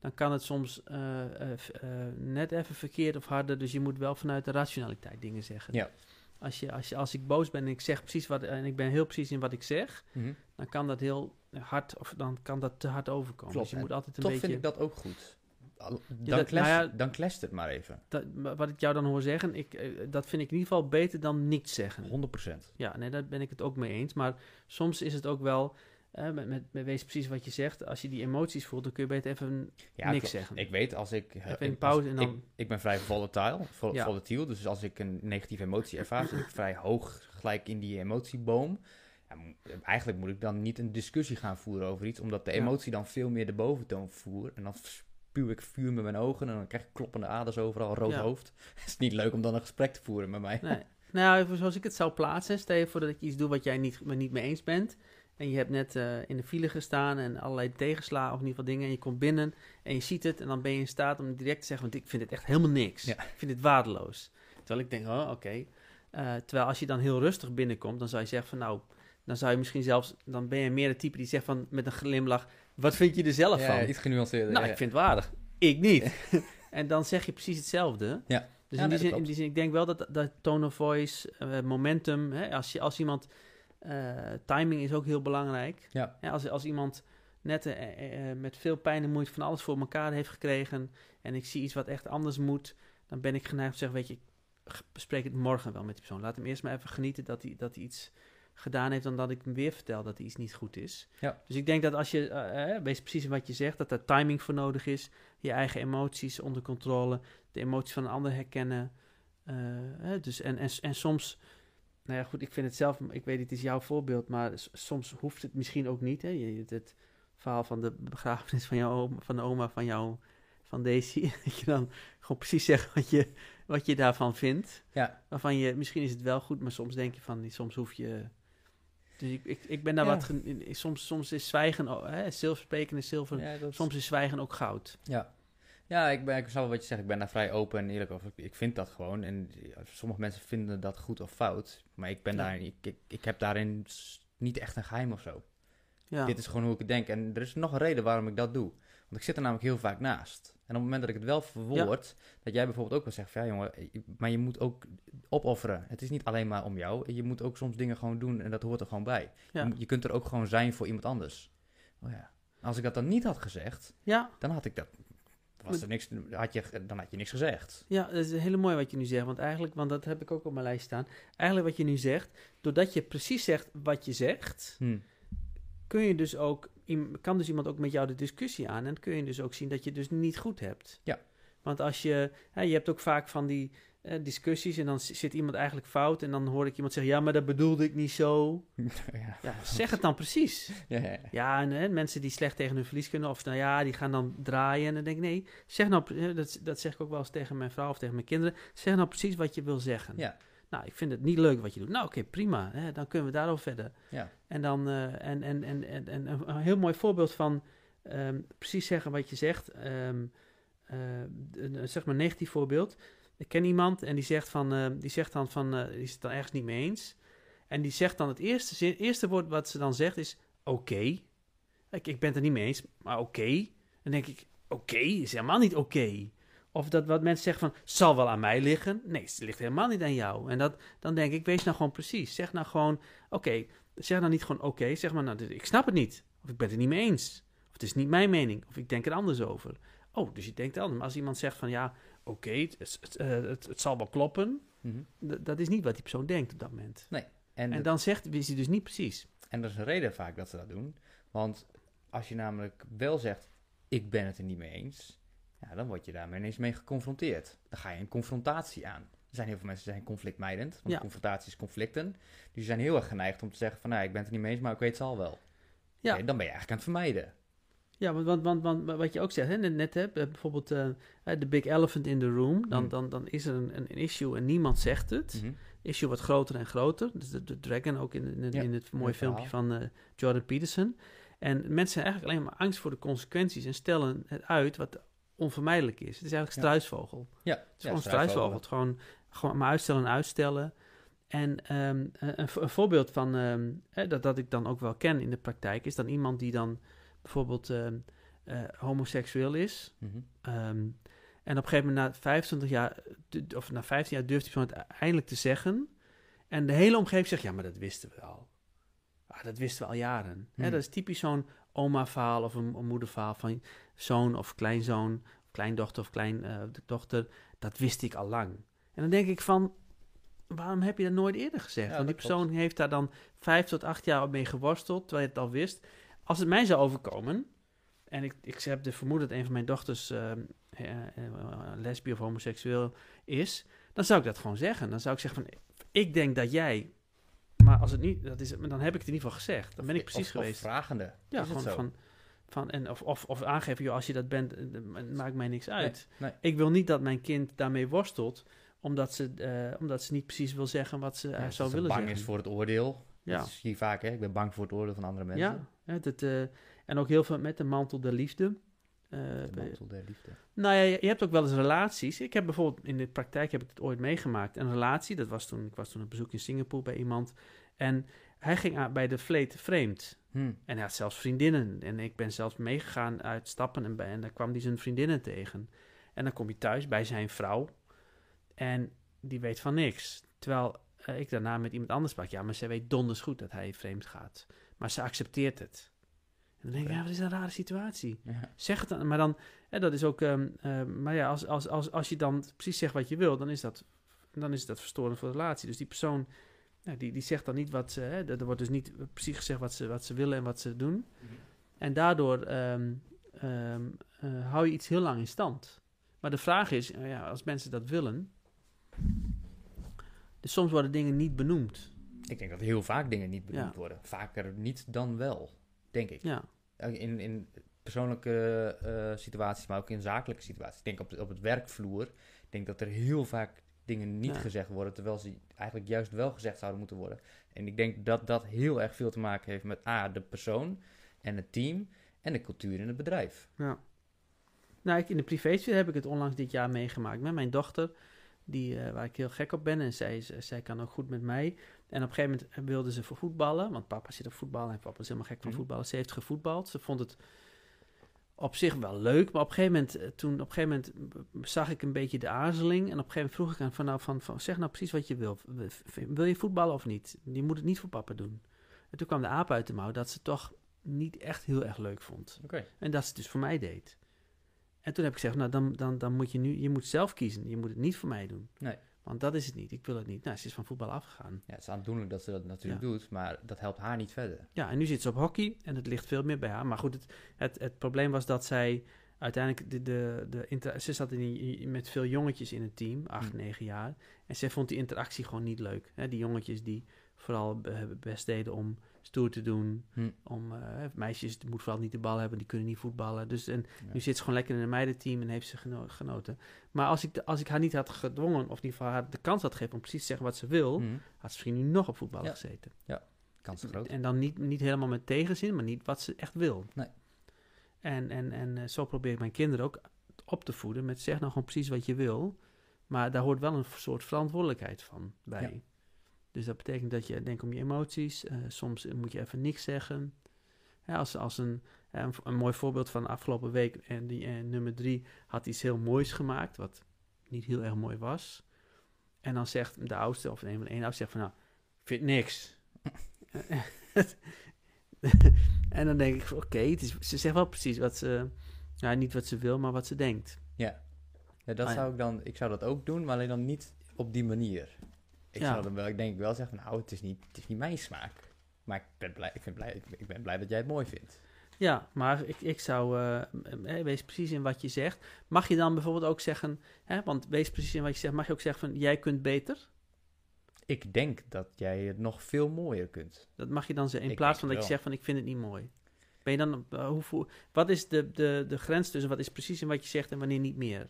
[SPEAKER 1] dan kan het soms eh, eh, eh, net even verkeerd of harder. Dus je moet wel vanuit de rationaliteit dingen zeggen.
[SPEAKER 2] Ja.
[SPEAKER 1] Als, je, als, je, als ik boos ben en ik zeg precies wat en ik ben heel precies in wat ik zeg,
[SPEAKER 2] Mhm.
[SPEAKER 1] dan kan dat heel hard of dan kan dat te hard overkomen.
[SPEAKER 2] Klopt,
[SPEAKER 1] Dus je moet altijd een
[SPEAKER 2] Toch
[SPEAKER 1] beetje.
[SPEAKER 2] vind ik dat ook goed. Dan, clash,
[SPEAKER 1] nou ja-
[SPEAKER 2] dan clasht het maar even.
[SPEAKER 1] dat, wat ik jou dan hoor zeggen, ik, eh, dat vind ik in ieder geval beter dan niets zeggen.
[SPEAKER 2] 100%.
[SPEAKER 1] Ja, nee, daar ben ik het ook mee eens. Maar soms is het ook wel, eh, met, met, met wees precies wat je zegt. Als je die emoties voelt, dan kun je beter even
[SPEAKER 2] Ja,
[SPEAKER 1] niks zeggen.
[SPEAKER 2] Ik weet als ik... eh,
[SPEAKER 1] Even een
[SPEAKER 2] ik-
[SPEAKER 1] pauze en dan-
[SPEAKER 2] Ik, ik ben vrij volatile, vol, volatiel. Dus als ik een negatieve emotie ervaar, zit ik vrij hoog gelijk in die emotieboom. Eigenlijk moet ik dan niet een discussie gaan voeren over iets, omdat de emotie dan veel meer de boventoon voert. En dan spuw ik vuur met mijn ogen en dan krijg ik kloppende aders overal, rood
[SPEAKER 1] Ja.
[SPEAKER 2] hoofd. (laughs) Het is niet leuk om dan een gesprek te voeren met mij.
[SPEAKER 1] Nee. nou, zoals ik het zou plaatsen. Stel je voor dat ik iets doe wat jij niet, niet mee eens bent. En je hebt net eh, in de file gestaan en allerlei tegenslagen of in ieder geval dingen. En je komt binnen en je ziet het. En dan ben je in staat om direct te zeggen, want ik vind het echt helemaal niks.
[SPEAKER 2] Ja.
[SPEAKER 1] Ik vind het waardeloos. Terwijl ik denk, oh, oké. Eh, terwijl als je dan heel rustig binnenkomt, dan zou je zeggen van nou... Dan zou je misschien zelfs, dan ben je meer de type die zegt van met een glimlach, wat vind je er zelf
[SPEAKER 2] Ja,
[SPEAKER 1] van?
[SPEAKER 2] iets genuanceerder.
[SPEAKER 1] Nou,
[SPEAKER 2] ja.
[SPEAKER 1] ik vind het waardig. Ik niet. (laughs) en dan zeg je precies hetzelfde.
[SPEAKER 2] Ja.
[SPEAKER 1] Dus
[SPEAKER 2] Ja,
[SPEAKER 1] in, die zin, in die zin, ik denk wel dat, dat tone of voice, eh, momentum, hè, als, je, als iemand, eh, timing is ook heel belangrijk.
[SPEAKER 2] Ja.
[SPEAKER 1] Als, als iemand net eh, met veel pijn en moeite van alles voor elkaar heeft gekregen en ik zie iets wat echt anders moet, dan ben ik geneigd te zeggen, weet je, ik bespreek het morgen wel met die persoon. Laat hem eerst maar even genieten dat hij, dat hij iets gedaan heeft dan dat ik hem weer vertel dat hij iets niet goed is.
[SPEAKER 2] Ja.
[SPEAKER 1] Dus ik denk dat als je, eh, eh, wees precies wat je zegt, dat er timing voor nodig is, je eigen emoties onder controle, de emoties van een ander herkennen. eh, dus en, en, en soms, nou ja goed, ik vind het zelf, ik weet het is jouw voorbeeld, maar soms hoeft het misschien ook niet. Hè? Je, het, het verhaal van de begrafenis van jouw oma, van de oma van jou, van Daisy, (laughs) dat je dan gewoon precies zegt wat je, wat je daarvan vindt.
[SPEAKER 2] Ja.
[SPEAKER 1] Waarvan je, misschien is het wel goed, maar soms denk je van, soms hoef je... Dus ik, ik, ik ben daar
[SPEAKER 2] Ja.
[SPEAKER 1] wat... Soms, soms is zwijgen... Hè, zilver spreken is zilver.
[SPEAKER 2] Ja, dat-
[SPEAKER 1] Soms is zwijgen ook goud.
[SPEAKER 2] Ja, ja ik, ben, ik zal wel wat je zegt. Ik ben daar vrij open en eerlijk over. Ik, vind dat gewoon. En sommige mensen vinden dat goed of fout. Maar ik ben
[SPEAKER 1] Ja.
[SPEAKER 2] daar, ik, ik, ik heb daarin niet echt een geheim of zo.
[SPEAKER 1] Ja.
[SPEAKER 2] Dit is gewoon hoe ik het denk. En er is nog een reden waarom ik dat doe. Want ik zit er namelijk heel vaak naast. En op het moment dat ik het wel verwoord, dat jij bijvoorbeeld ook wel zegt van ja jongen, je- maar je moet ook opofferen. Het is niet alleen maar om jou. Je moet ook soms dingen gewoon doen en dat hoort er gewoon bij.
[SPEAKER 1] Ja.
[SPEAKER 2] Je, kunt er ook gewoon zijn voor iemand anders. Oh ja. Als ik dat dan niet had gezegd,
[SPEAKER 1] ja,
[SPEAKER 2] dan had ik dat. Was er niks, had je, dan had je niks gezegd.
[SPEAKER 1] ja, dat is heel mooi wat je nu zegt. Want eigenlijk, want dat heb ik ook op mijn lijst staan. Eigenlijk wat je nu zegt, doordat je precies zegt wat je zegt,
[SPEAKER 2] Hm.
[SPEAKER 1] kun je dus ook, kan dus iemand ook met jou de discussie aan. En dan kun je dus ook zien dat je dus niet goed hebt.
[SPEAKER 2] Ja.
[SPEAKER 1] Want als je, hè, je hebt ook vaak van die eh, discussies en dan zit iemand eigenlijk fout. En dan hoor ik iemand zeggen, ja, maar dat bedoelde ik niet zo. (laughs)
[SPEAKER 2] ja.
[SPEAKER 1] Ja, zeg het dan precies.
[SPEAKER 2] Ja, ja, ja.
[SPEAKER 1] En hè, mensen die slecht tegen hun verlies kunnen, of nou ja, die gaan dan draaien. En dan denk ik, nee, zeg nou, dat, dat zeg ik ook wel eens tegen mijn vrouw of tegen mijn kinderen. Zeg nou precies wat je wil zeggen.
[SPEAKER 2] Ja.
[SPEAKER 1] Nou, ik vind het niet leuk wat je doet. Nou, oké, prima. Hè, dan kunnen we daarover verder.
[SPEAKER 2] Ja.
[SPEAKER 1] En dan, eh, en, en, en, en, en een heel mooi voorbeeld van ehm, precies zeggen wat je zegt. Ehm, eh, een, zeg maar een negatief voorbeeld. Ik ken iemand en die zegt, van, eh, die zegt dan van, die is het dan ergens niet mee eens. En die zegt dan het eerste, zin, eerste woord wat ze dan zegt is oké. Ik, ik ben het er niet mee eens, maar oké. Dan denk ik, oké is helemaal niet oké. Of dat wat mensen zeggen van, zal wel aan mij liggen. Nee, het ligt helemaal niet aan jou. En dat, dan denk ik, wees nou gewoon precies. Zeg nou gewoon, oké. Zeg nou niet gewoon oké. Zeg maar, nou, ik snap het niet. Of ik ben het er niet mee eens. Of het is niet mijn mening. Of ik denk er anders over. Oh, dus je denkt anders. Maar als iemand zegt van, ja, oké, het, het, eh, het, het, zal wel kloppen.
[SPEAKER 2] Mhm.
[SPEAKER 1] Dat is niet wat die persoon denkt op dat moment.
[SPEAKER 2] En,
[SPEAKER 1] En
[SPEAKER 2] dat-
[SPEAKER 1] dan zegt is hij dus niet precies.
[SPEAKER 2] en er is een reden vaak dat ze dat doen. Want als je namelijk wel zegt, ik ben het er niet mee eens, ja, dan word je daarmee ineens mee geconfronteerd. Dan ga je een confrontatie aan. Er zijn heel veel mensen die zijn conflictmijdend, want
[SPEAKER 1] Ja.
[SPEAKER 2] confrontatie is conflicten. Dus die zijn heel erg geneigd om te zeggen van, nou, ik ben het er niet mee eens, maar ik weet het al wel.
[SPEAKER 1] Ja.
[SPEAKER 2] Dan ben je eigenlijk aan het vermijden.
[SPEAKER 1] Ja, want, want, want, want wat je ook zegt, hè, net, net hè, bijvoorbeeld eh, de big elephant in the room, dan,
[SPEAKER 2] Hmm.
[SPEAKER 1] dan, dan is er een, een issue en niemand zegt het.
[SPEAKER 2] Mhm.
[SPEAKER 1] issue wordt groter en groter. Dus de, de Dragon ook in, in,
[SPEAKER 2] Ja,
[SPEAKER 1] in het mooie filmpje van eh, Jordan Peterson. En mensen zijn eigenlijk alleen maar angst voor de consequenties en stellen het uit wat onvermijdelijk is. Het is eigenlijk struisvogel.
[SPEAKER 2] Ja,
[SPEAKER 1] Het is gewoon struisvogel. Het gewoon, gewoon maar uitstellen en uitstellen. En ehm, eh, een, een voorbeeld van ehm, dat, dat ik dan ook wel ken in de praktijk is dan iemand die dan bijvoorbeeld ehm, eh, homoseksueel is.
[SPEAKER 2] Mhm.
[SPEAKER 1] En op een gegeven moment na 25 jaar, of na 15 jaar durft die persoon het eindelijk te zeggen. En de hele omgeving zegt, ja, maar dat wisten we al. Ah, dat wisten we al jaren. Hè,
[SPEAKER 2] Hmm.
[SPEAKER 1] dat is typisch zo'n oma-verhaal of een, een moederverhaal van zoon of kleinzoon, of kleindochter of kleindochter. dat wist ik al lang. En dan denk ik van, waarom heb je dat nooit eerder gezegd?
[SPEAKER 2] Ja,
[SPEAKER 1] Want die
[SPEAKER 2] klopt.
[SPEAKER 1] persoon heeft daar dan vijf tot acht jaar mee geworsteld, terwijl je het al wist. Als het mij zou overkomen, en ik, ik heb de vermoeden dat een van mijn dochters eh, eh, lesbisch of homoseksueel is, dan zou ik dat gewoon zeggen. Dan zou ik zeggen van, ik denk dat jij, maar als het niet, dat is, dan heb ik het in ieder geval gezegd. Dan ben ik precies
[SPEAKER 2] Of-
[SPEAKER 1] geweest.
[SPEAKER 2] Of vragende.
[SPEAKER 1] ja,
[SPEAKER 2] is het
[SPEAKER 1] gewoon van, van en of, of, of aangeven, joh, als je dat bent, eh, het maakt mij niks uit.
[SPEAKER 2] nee.
[SPEAKER 1] Ik wil niet dat mijn kind daarmee worstelt, omdat ze, eh, omdat ze niet precies wil zeggen wat ze eh,
[SPEAKER 2] Ja,
[SPEAKER 1] zou
[SPEAKER 2] ze
[SPEAKER 1] willen
[SPEAKER 2] bang
[SPEAKER 1] zeggen.
[SPEAKER 2] is voor het oordeel.
[SPEAKER 1] Ja.
[SPEAKER 2] Dat zie je vaak, hè? Ik ben bang voor het oordeel van andere mensen.
[SPEAKER 1] Ja, dat, eh, en ook heel veel met de mantel der liefde. Eh,
[SPEAKER 2] De
[SPEAKER 1] bij-
[SPEAKER 2] mantel der liefde.
[SPEAKER 1] nou ja, je, je hebt ook wel eens relaties. Ik heb bijvoorbeeld in de praktijk heb ik het ooit meegemaakt. Een relatie, dat was toen, ik was toen op bezoek in Singapore bij iemand. En hij ging aan- bij de vleet vreemd.
[SPEAKER 2] Hm.
[SPEAKER 1] En hij had zelfs vriendinnen. En ik ben zelfs meegegaan uit stappen en, bij, en daar kwam hij zijn vriendinnen tegen. En dan kom je thuis bij zijn vrouw. En die weet van niks. Terwijl eh, ik daarna met iemand anders sprak. Ja, maar ze weet donders goed dat hij vreemd gaat. Maar ze accepteert het. Dan denk ik, ja, wat is een rare situatie.
[SPEAKER 2] Ja.
[SPEAKER 1] Zeg het dan, maar dan, hè, dat is ook, ehm, ehm, maar ja, als, als, als, als je dan precies zegt wat je wil, dan is dat, dan is dat verstorend voor de relatie. Dus die persoon, ja, die, die zegt dan niet wat ze, hè, er wordt dus niet precies gezegd wat ze, wat ze willen en wat ze doen. En daardoor ehm, eh, hou je iets heel lang in stand. Maar de vraag is, eh, ja, als mensen dat willen, dus soms worden dingen niet benoemd.
[SPEAKER 2] Ik denk dat heel vaak dingen niet benoemd
[SPEAKER 1] Ja.
[SPEAKER 2] worden. Vaker niet dan wel, denk ik.
[SPEAKER 1] Ja,
[SPEAKER 2] In, in persoonlijke eh, situaties, maar ook in zakelijke situaties. Ik denk op, de- op het werkvloer, ik denk dat er heel vaak dingen niet
[SPEAKER 1] Ja.
[SPEAKER 2] gezegd worden, terwijl ze eigenlijk juist wel gezegd zouden moeten worden. En ik denk dat dat heel erg veel te maken heeft met A, de persoon en het team en de cultuur in het bedrijf.
[SPEAKER 1] Ja. Nou, ik, in de privésfeer heb ik het onlangs dit jaar meegemaakt met mijn dochter, die, eh, waar ik heel gek op ben. En zij, is- zij kan ook goed met mij. En op een gegeven moment wilde ze voor voetballen, want papa zit op voetballen en papa is helemaal gek van
[SPEAKER 2] Mhm.
[SPEAKER 1] voetballen. Ze heeft gevoetbald. Ze vond het op zich wel leuk, maar op een gegeven moment, eh, toen, op een gegeven moment zag ik een beetje de aarzeling. En op een gegeven moment vroeg ik aan van, nou, van, van zeg nou precies wat je wil. Wil je voetballen of niet? Je moet het niet voor papa doen. En toen kwam de aap uit de mouw dat ze toch niet echt heel erg leuk vond.
[SPEAKER 2] Oké.
[SPEAKER 1] En dat ze het dus voor mij deed. En toen heb ik gezegd, nou dan, dan, dan moet je nu, je moet zelf kiezen. Je moet het niet voor mij doen.
[SPEAKER 2] Nee.
[SPEAKER 1] Want dat is het niet. Ik wil het niet. Nou, ze is van voetbal afgegaan.
[SPEAKER 2] Ja, het is aandoenlijk dat ze dat natuurlijk
[SPEAKER 1] Ja.
[SPEAKER 2] doet, maar dat helpt haar niet verder.
[SPEAKER 1] Ja, en nu zit ze op hockey en het ligt veel meer bij haar. Maar goed, het, het, het probleem was dat zij uiteindelijk de, de, de inter- ze zat in, die- met veel jongetjes in het team, acht,
[SPEAKER 2] Hm.
[SPEAKER 1] negen jaar. En zij vond die interactie gewoon niet leuk. Hè? Die jongetjes die vooral be- best deden om stoer te doen.
[SPEAKER 2] Hm.
[SPEAKER 1] Om, eh, meisjes die moeten vooral niet de bal hebben, die kunnen niet voetballen. Dus en
[SPEAKER 2] Ja.
[SPEAKER 1] nu zit ze gewoon lekker in een meidenteam en heeft ze geno- genoten. Maar als ik, de- als ik haar niet had gedwongen, of in ieder geval haar de kans had gegeven om precies te zeggen wat ze wil,
[SPEAKER 2] Hm.
[SPEAKER 1] had ze misschien nu nog op voetballen
[SPEAKER 2] Ja.
[SPEAKER 1] gezeten.
[SPEAKER 2] Kans is groot.
[SPEAKER 1] En dan niet, niet helemaal met tegenzin, maar niet wat ze echt wil.
[SPEAKER 2] Nee.
[SPEAKER 1] En, en, en eh, zo probeer ik mijn kinderen ook op te voeden met zeg nou gewoon precies wat je wil. Maar daar hoort wel een soort verantwoordelijkheid van bij.
[SPEAKER 2] Ja.
[SPEAKER 1] Dus dat betekent dat je denkt om je emoties. Eh, soms moet je even niks zeggen. Ja, als, als een, ja, een, een mooi voorbeeld van de afgelopen week, en die eh, nummer drie had iets heel moois gemaakt, wat niet heel erg mooi was. En dan zegt de oudste, of een van de ene oudste, zegt van nou, ik vind niks. (laughs) (laughs) (laughs) en dan denk ik, oké, ze zegt wel precies wat ze, nou niet wat ze wil, maar wat ze denkt.
[SPEAKER 2] Ja, ja dat
[SPEAKER 1] Ah,
[SPEAKER 2] zou ik dan, ik zou dat ook doen, maar alleen dan niet op die manier. Ik
[SPEAKER 1] Ja.
[SPEAKER 2] zou dan wel, ik denk wel zeggen, nou, het is niet, het is niet mijn smaak. Maar ik ben blij, ik, vind blij, ik, ik ben blij dat jij het mooi vindt.
[SPEAKER 1] Ja, maar ik, ik zou, eh, eh, wees precies in wat je zegt. Mag je dan bijvoorbeeld ook zeggen, hè, want wees precies in wat je zegt, mag je ook zeggen van, jij kunt beter?
[SPEAKER 2] Ik denk dat jij het nog veel mooier kunt.
[SPEAKER 1] Dat mag je dan zeggen, in
[SPEAKER 2] Ik
[SPEAKER 1] plaats van dat je zegt van, ik vind het niet mooi. Ben je dan, eh, hoe, voel- wat is de, de, de grens tussen wat is precies in wat je zegt en wanneer niet meer?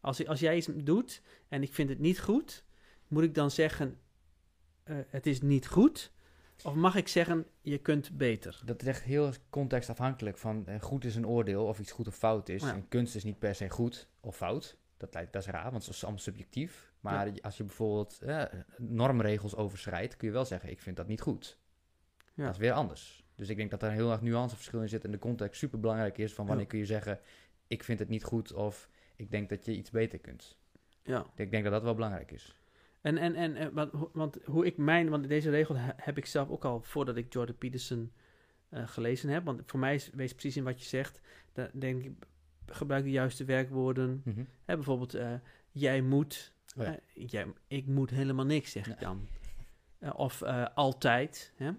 [SPEAKER 1] Als, als jij iets doet en ik vind het niet goed, moet ik dan zeggen, eh, het is niet goed? Of mag ik zeggen, je kunt beter?
[SPEAKER 2] Dat is echt heel contextafhankelijk van eh, goed is een oordeel of iets goed of fout is.
[SPEAKER 1] Ja.
[SPEAKER 2] En kunst is niet per se goed of fout. Dat, lijkt, dat is raar, want het is allemaal subjectief. Maar als je bijvoorbeeld eh, normregels overschrijdt, kun je wel zeggen, ik vind dat niet goed.
[SPEAKER 1] Ja.
[SPEAKER 2] Dat is weer anders. Dus ik denk dat er een heel erg nuanceverschil in zit en de context super belangrijk is van wanneer kun je zeggen, ik vind het niet goed of ik denk dat je iets beter kunt.
[SPEAKER 1] Ja.
[SPEAKER 2] Ik denk dat dat wel belangrijk is.
[SPEAKER 1] En, en, en, en want, want hoe ik mijn, want deze regel he- heb ik zelf ook al voordat ik Jordan Peterson eh, gelezen heb. Want voor mij is, wees precies in wat je zegt. Dan denk ik, gebruik de juiste werkwoorden.
[SPEAKER 2] Mhm.
[SPEAKER 1] Hè, bijvoorbeeld, eh, jij moet.
[SPEAKER 2] Oh ja.
[SPEAKER 1] eh, jij, ik moet helemaal niks, zeg ik dan. Eh, of altijd. Hè?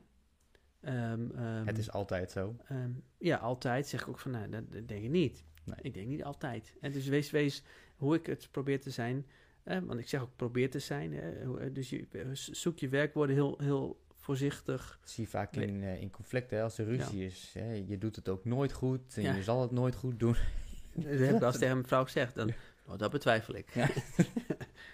[SPEAKER 1] Ehm, ehm,
[SPEAKER 2] het is altijd zo.
[SPEAKER 1] ehm, ja, altijd zeg ik ook van, nou, dat, dat denk ik niet.
[SPEAKER 2] Nee.
[SPEAKER 1] Ik denk niet altijd. En dus wees, wees hoe ik het probeer te zijn. eh, want ik zeg ook probeer te zijn. hè, dus je, zoek je werkwoorden heel, heel voorzichtig.
[SPEAKER 2] Dat zie je vaak in, in conflicten, hè, als er ruzie is. Hè, je doet het ook nooit goed en
[SPEAKER 1] Ja.
[SPEAKER 2] je zal het nooit goed doen.
[SPEAKER 1] Dat heb ik wel eens tegen mijn vrouw gezegd. Dan, oh, dat betwijfel ik.
[SPEAKER 2] Ja. (laughs)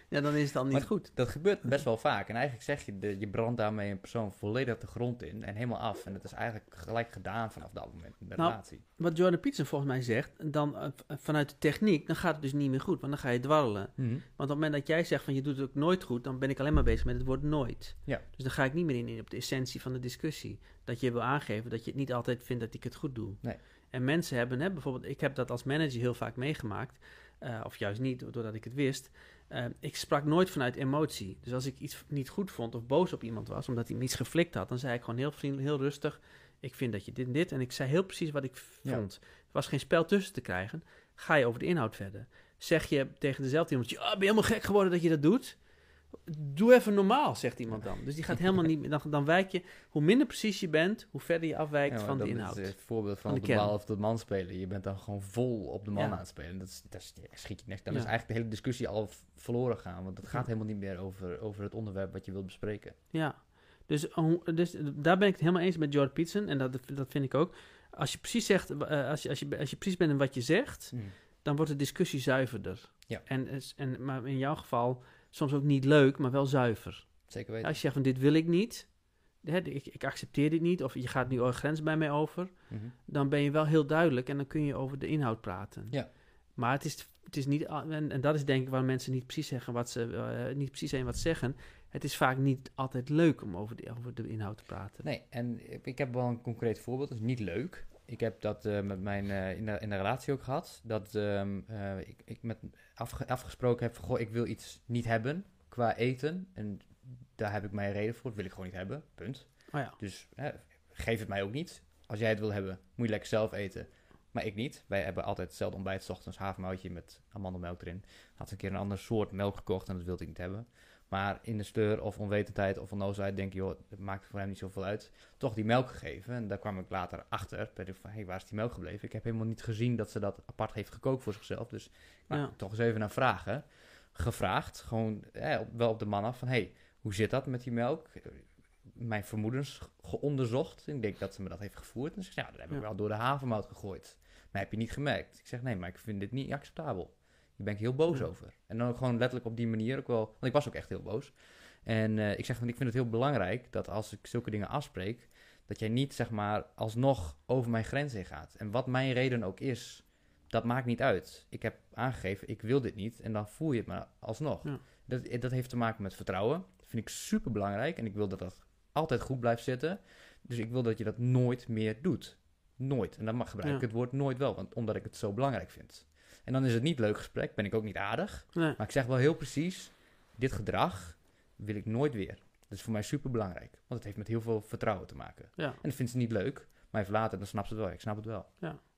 [SPEAKER 1] Ja, dan is het dan niet
[SPEAKER 2] Maar-
[SPEAKER 1] goed.
[SPEAKER 2] Dat gebeurt best wel vaak. En eigenlijk zeg je, de, je brandt daarmee een persoon volledig de grond in en helemaal af. En het is eigenlijk gelijk gedaan vanaf dat moment in de
[SPEAKER 1] Nou,
[SPEAKER 2] relatie.
[SPEAKER 1] Wat Jordan Peterson volgens mij zegt, dan eh, vanuit de techniek, dan gaat het dus niet meer goed. Want dan ga je dwarrelen.
[SPEAKER 2] Mhm.
[SPEAKER 1] Want op het moment dat jij zegt van je doet het ook nooit goed, dan ben ik alleen maar bezig met het woord nooit.
[SPEAKER 2] Ja.
[SPEAKER 1] Dus dan ga ik niet meer in, in op de essentie van de discussie. Dat je wil aangeven dat je het niet altijd vindt dat ik het goed doe.
[SPEAKER 2] Nee.
[SPEAKER 1] En mensen hebben, hè, bijvoorbeeld, ik heb dat als manager heel vaak meegemaakt, eh, of juist niet, doordat ik het wist. Eh, ik sprak nooit vanuit emotie. Dus als ik iets niet goed vond of boos op iemand was, omdat hij me iets geflikt had, dan zei ik gewoon heel vriendelijk, heel rustig: Ik vind dat je dit en dit. En ik zei heel precies wat ik
[SPEAKER 2] Ja.
[SPEAKER 1] vond. Er was geen spel tussen te krijgen. Ga je over de inhoud verder. Zeg je tegen dezelfde iemand: ja, ben je helemaal gek geworden dat je dat doet? Doe even normaal, zegt iemand dan. Dus die gaat helemaal niet meer. Dan, dan wijk je, hoe minder precies je bent, hoe verder je afwijkt
[SPEAKER 2] Ja,
[SPEAKER 1] van de
[SPEAKER 2] dat
[SPEAKER 1] inhoud.
[SPEAKER 2] is het voorbeeld van,
[SPEAKER 1] Van de
[SPEAKER 2] bal of de man spelen. Je bent dan gewoon vol op de man
[SPEAKER 1] Ja.
[SPEAKER 2] aan het spelen. Dat, is, dat schiet je niks. Dan
[SPEAKER 1] Ja.
[SPEAKER 2] is eigenlijk de hele discussie al verloren gaan. Want het gaat helemaal niet meer over, over het onderwerp wat je wilt bespreken.
[SPEAKER 1] Ja, dus, hoe- dus daar ben ik het helemaal eens met Jordan Peterson. En dat, dat vind ik ook. Als je precies zegt, eh, als, je, als, je, als je precies bent in wat je zegt, dan wordt de discussie zuiverder.
[SPEAKER 2] Ja.
[SPEAKER 1] En, en, maar in jouw geval soms ook niet leuk, maar wel zuiver.
[SPEAKER 2] Zeker weten.
[SPEAKER 1] Als je zegt van dit wil ik niet, hè, ik, ik accepteer dit niet, of je gaat nu een grens bij mij over,
[SPEAKER 2] Mhm.
[SPEAKER 1] dan ben je wel heel duidelijk en dan kun je over de inhoud praten.
[SPEAKER 2] Ja.
[SPEAKER 1] Maar het is, het is niet, en, en dat is denk ik waar mensen niet precies zeggen wat ze, eh, niet precies zijn wat ze zeggen. Het is vaak niet altijd leuk om over de, over de inhoud te praten.
[SPEAKER 2] Nee, en ik- ik heb wel een concreet voorbeeld. Dat is niet leuk. Ik heb dat eh, met mijn, eh, in, de, in de relatie ook gehad. Dat ehm, eh, ik, ik met afge- afgesproken heb van, goh, ik wil iets niet hebben qua eten. En daar heb ik mijn reden voor. Dat wil ik gewoon niet hebben. Punt.
[SPEAKER 1] Oh ja.
[SPEAKER 2] Dus geef het mij ook niet. Als jij het wil hebben, moet je lekker zelf eten. Maar ik niet. Wij hebben altijd hetzelfde ontbijt. 's ochtends havermoutje met amandelmelk erin. Had een keer een ander soort melk gekocht en dat wilde ik niet hebben. Maar in de steur of onwetendheid of onnozelheid denk je, joh, het maakt voor hem niet zoveel uit. Toch die melk gegeven. En daar kwam ik later achter. Ben ik van, hé, hey, waar is die melk gebleven? Ik heb helemaal niet gezien dat ze dat apart heeft gekookt voor zichzelf. Dus nou,
[SPEAKER 1] Ja.
[SPEAKER 2] toch eens even naar vragen. Gevraagd, gewoon eh, wel op de man af van, hé, hey, hoe zit dat met die melk? Mijn vermoedens geonderzocht. Ik denk dat ze me dat heeft gevoerd. En ze zegt, ja, dat heb ik
[SPEAKER 1] Ja.
[SPEAKER 2] wel door de havermout gegooid. Maar heb je niet gemerkt? Ik zeg, nee, maar ik vind dit niet acceptabel. Hier ben ik heel boos
[SPEAKER 1] Ja.
[SPEAKER 2] over. En dan ook gewoon letterlijk op die manier ook wel... Want ik was ook echt heel boos. En eh, ik zeg, van, ik vind het heel belangrijk dat als ik zulke dingen afspreek... dat jij niet, zeg maar, alsnog over mijn grens heen gaat. En wat mijn reden ook is, dat maakt niet uit. Ik heb aangegeven, ik wil dit niet. En dan voel je het maar alsnog.
[SPEAKER 1] Ja.
[SPEAKER 2] Dat, dat heeft te maken met vertrouwen. Dat vind ik super belangrijk. En ik wil dat dat altijd goed blijft zitten. Dus ik wil dat je dat nooit meer doet. Nooit. En dan mag gebruik ik
[SPEAKER 1] Ja.
[SPEAKER 2] het woord nooit wel, want, omdat ik het zo belangrijk vind. En dan is het niet leuk gesprek, ben ik ook niet aardig.
[SPEAKER 1] Nee.
[SPEAKER 2] Maar ik zeg wel heel precies, dit gedrag wil ik nooit weer. Dat is voor mij super belangrijk. Want het heeft met heel veel vertrouwen te maken.
[SPEAKER 1] Ja.
[SPEAKER 2] En dat vindt ze niet leuk. Maar even later, dan snapt ze het wel. Ik snap het wel.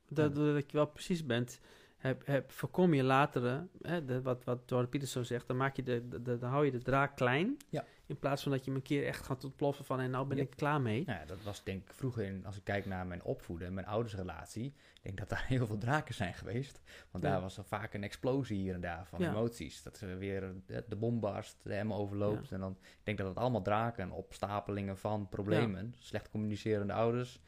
[SPEAKER 1] Dat, Doordat je wel precies bent, heb, heb, voorkom je latere, hè, de, wat, wat Jordan Peterson zegt, dan, maak je de, de, de- dan hou je de draak klein.
[SPEAKER 2] Ja.
[SPEAKER 1] In plaats van dat je hem een keer echt gaat ontploffen van en nou ben
[SPEAKER 2] Ja.
[SPEAKER 1] ik klaar mee.
[SPEAKER 2] Nou ja, dat was denk ik vroeger, in, als ik kijk naar mijn opvoeden en mijn oudersrelatie, ik denk dat daar (laughs) heel veel draken zijn geweest. Want daar was er vaak een explosie hier en daar van emoties. Dat ze weer de, de bom barst, de emmer overloopt. En dan ik denk dat het allemaal draken en opstapelingen van problemen, slecht communicerende ouders.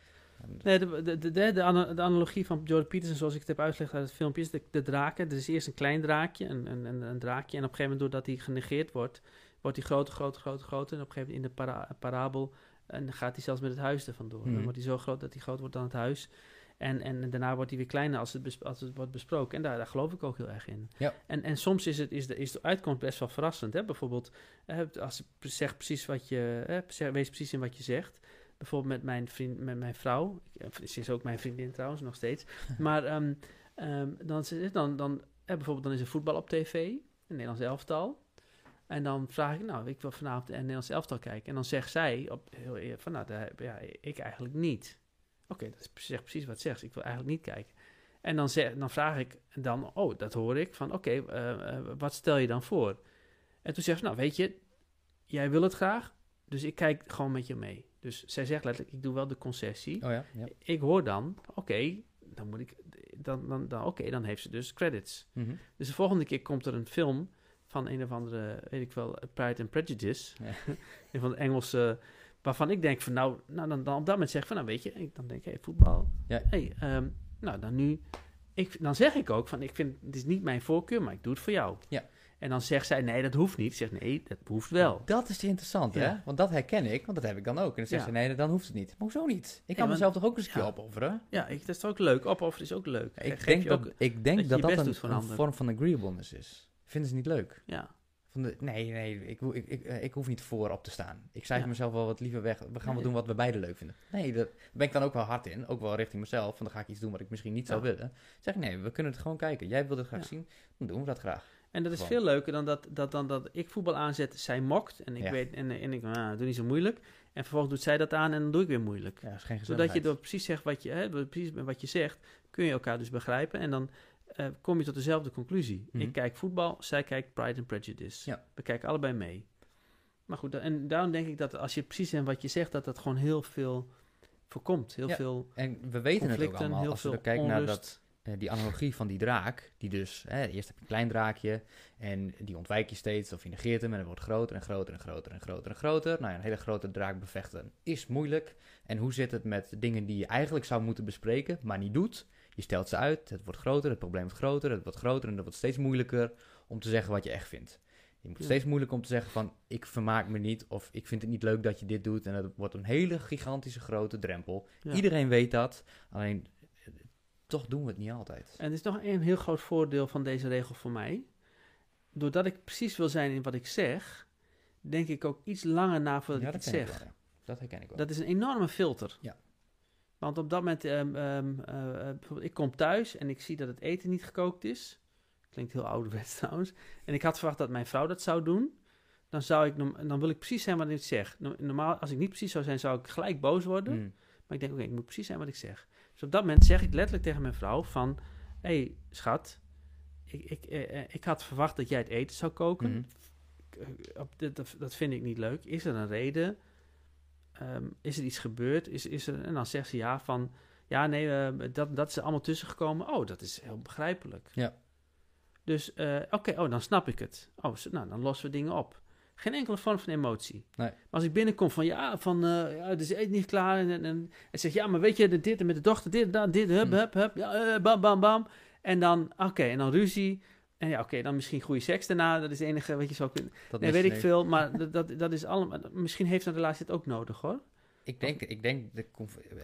[SPEAKER 1] Nee, de, de, de, de, de ana- de analogie van Jordan Peterson, zoals ik het heb uitgelegd uit het filmpje, is de, de draken. Er is eerst een klein draakje, een, een, een, draakje. En op een gegeven moment, doordat hij genegeerd wordt, wordt hij groter, groter, groter, groter. En op een gegeven moment in de para- parabel en gaat hij zelfs met het huis er vandoor.
[SPEAKER 2] Mhm.
[SPEAKER 1] Dan wordt hij zo groot dat hij groot wordt dan het huis. En, en daarna wordt hij weer kleiner als het, bes- als het wordt besproken. En daar, daar geloof ik ook heel erg in.
[SPEAKER 2] Ja.
[SPEAKER 1] En, en soms is, het, is, de, is de uitkomst best wel verrassend. Hè? Bijvoorbeeld, eh, als je zegt precies wat je, eh, wees precies in wat je zegt. Bijvoorbeeld met mijn, vriend, met mijn vrouw. Eh, Ze is ook mijn vriendin trouwens, nog steeds. (laughs) Maar ehm, ehm, dan, is- dan, dan, eh, bijvoorbeeld dan is er voetbal op tv, een Nederlands elftal. En dan vraag ik, nou, ik wil vanavond een Nederlands elftal kijken. En dan zegt zij op, heel eer van, nou, daar, ja, ik eigenlijk niet. Oké, dat is precies wat zegt. Ik wil eigenlijk niet kijken. En dan, zeg, dan vraag ik dan, oh, dat hoor ik, van oké, eh, wat stel je dan voor? En toen zegt ze, nou, weet je, jij wil het graag, dus ik kijk gewoon met je mee. Dus zij zegt letterlijk, ik doe wel de concessie.
[SPEAKER 2] Oh ja, ja.
[SPEAKER 1] Ik hoor dan, oké, dan moet ik, dan, dan, dan, oké, dan heeft ze dus credits.
[SPEAKER 2] Mhm.
[SPEAKER 1] Dus de volgende keer komt er een film van een of andere, weet ik wel, Pride and Prejudice.
[SPEAKER 2] Ja. (laughs)
[SPEAKER 1] een van de Engelse, waarvan ik denk van nou, nou dan, dan op dat moment zeg ik van nou weet je, ik dan denk ik, hey, voetbal.
[SPEAKER 2] Ja.
[SPEAKER 1] Hey, ehm, nou dan nu, ik, dan zeg ik ook van ik vind, het is niet mijn voorkeur, maar ik doe het voor jou.
[SPEAKER 2] Ja.
[SPEAKER 1] En dan zegt zij, nee dat hoeft niet. Ik zeg, nee, dat hoeft wel.
[SPEAKER 2] Dat is interessant, hè?
[SPEAKER 1] Ja.
[SPEAKER 2] Want dat herken ik, want dat heb ik dan ook. En dan zegt
[SPEAKER 1] Ja.
[SPEAKER 2] ze, nee, dan hoeft het niet. Maar hoezo niet? Ik kan mezelf toch ook eens een keer opofferen?
[SPEAKER 1] Ja, ik, dat is ook leuk. Opofferen is ook leuk.
[SPEAKER 2] Ik
[SPEAKER 1] Geef
[SPEAKER 2] denk dat
[SPEAKER 1] ook,
[SPEAKER 2] ik denk
[SPEAKER 1] dat
[SPEAKER 2] dat een, vorm van agreeableness is. Vinden ze niet leuk?
[SPEAKER 1] ja,
[SPEAKER 2] Van de, nee, nee, ik, ik, ik, eh, ik hoef niet voorop te staan. Ik cijfer
[SPEAKER 1] Ja.
[SPEAKER 2] mezelf wel wat liever weg. We gaan wel
[SPEAKER 1] Nee.
[SPEAKER 2] doen wat we beiden leuk vinden. Nee, daar ben ik dan ook wel hard in. Ook wel richting mezelf. Van dan ga ik iets doen wat ik misschien niet zou willen. Zeg nee, we kunnen het gewoon kijken. Jij wilt het graag
[SPEAKER 1] Ja.
[SPEAKER 2] zien, dan doen we dat graag.
[SPEAKER 1] En dat is
[SPEAKER 2] Gewoon.
[SPEAKER 1] veel leuker dan dat, dat, dan dat ik voetbal aanzet, zij mokt. En ik
[SPEAKER 2] Ja.
[SPEAKER 1] weet, en, en ik, ah, doe niet zo moeilijk. En vervolgens doet zij dat aan en dan doe ik weer moeilijk.
[SPEAKER 2] Ja, dat is geen
[SPEAKER 1] Zodat je door precies zegt wat je, hè, precies wat je zegt, kun je elkaar dus begrijpen. En dan eh, kom je tot dezelfde conclusie.
[SPEAKER 2] Mhm.
[SPEAKER 1] Ik kijk voetbal, zij kijkt Pride and Prejudice.
[SPEAKER 2] Ja.
[SPEAKER 1] We kijken allebei mee. Maar goed, en daarom denk ik dat als je precies en wat je zegt, dat dat gewoon heel veel voorkomt. Heel
[SPEAKER 2] Ja,
[SPEAKER 1] veel
[SPEAKER 2] En we weten het ook allemaal.
[SPEAKER 1] heel
[SPEAKER 2] Als we kijken naar dat, die analogie van die draak. Die dus, hè, eerst heb je een klein draakje. En die ontwijk je steeds of je negeert hem. En het wordt groter en groter en groter en groter en groter. Nou ja, een hele grote draak bevechten is moeilijk. En hoe zit het met dingen die je eigenlijk zou moeten bespreken, maar niet doet? Je stelt ze uit, het wordt groter, het probleem wordt groter, het wordt groter en het wordt steeds moeilijker om te zeggen wat je echt vindt. Je moet steeds moeilijker om te zeggen van ik vermaak me niet of ik vind het niet leuk dat je dit doet. En het wordt een hele gigantische grote drempel.
[SPEAKER 1] Ja.
[SPEAKER 2] Iedereen weet dat, alleen eh, toch doen we het niet altijd.
[SPEAKER 1] En er is nog een heel groot voordeel van deze regel voor mij. Doordat ik precies wil zijn in wat ik zeg, denk ik ook iets langer na voordat
[SPEAKER 2] Ja,
[SPEAKER 1] ik het
[SPEAKER 2] ik
[SPEAKER 1] zeg.
[SPEAKER 2] wel, ja. Dat herken ik wel.
[SPEAKER 1] Dat is een enorme filter.
[SPEAKER 2] Ja.
[SPEAKER 1] Want op dat moment, ehm, ehm, eh, eh, bijvoorbeeld, ik kom thuis en ik zie dat het eten niet gekookt is. Klinkt heel ouderwets (laughs) trouwens. En ik had verwacht dat mijn vrouw dat zou doen. Dan, zou ik, dan wil ik precies zijn wat ik zeg. No- Normaal, als ik niet precies zou zijn, zou ik gelijk boos worden.
[SPEAKER 2] Mm.
[SPEAKER 1] Maar ik denk, oké, ik moet precies zijn wat ik zeg. Dus op dat moment zeg ik letterlijk tegen mijn vrouw van... Hé, hey, schat, ik, ik, eh, eh, ik had verwacht dat jij het eten zou koken.
[SPEAKER 2] Mhm.
[SPEAKER 1] Eh, dat, dat vind ik niet leuk. Is er een reden? Ehm, is er iets gebeurd? Is, is er, en dan zegt ze ja van... Ja, nee, eh, dat, dat is er allemaal tussengekomen. Oh, dat is heel begrijpelijk.
[SPEAKER 2] Ja.
[SPEAKER 1] Dus, oké, oh, dan snap ik het. Oh, nou, dan lossen we dingen op. Geen enkele vorm van emotie.
[SPEAKER 2] Nee.
[SPEAKER 1] Maar als ik binnenkom van, ja, van, eh ja, het is eten niet klaar. En, en, en, en zeg, ja, maar weet je, dit en met de dochter, dit, dat, dit, hup,
[SPEAKER 2] Hm.
[SPEAKER 1] hup, hup. Ja, eh, bam, bam, bam. En dan, oké, en dan ruzie. En ja, oké, dan misschien goede seks daarna. Dat is het enige wat je zou kunnen...
[SPEAKER 2] Dat
[SPEAKER 1] Nee, weet ik veel, maar dat, dat, dat is allemaal... Misschien heeft een relatie het ook nodig, hoor.
[SPEAKER 2] Ik denk, ik denk de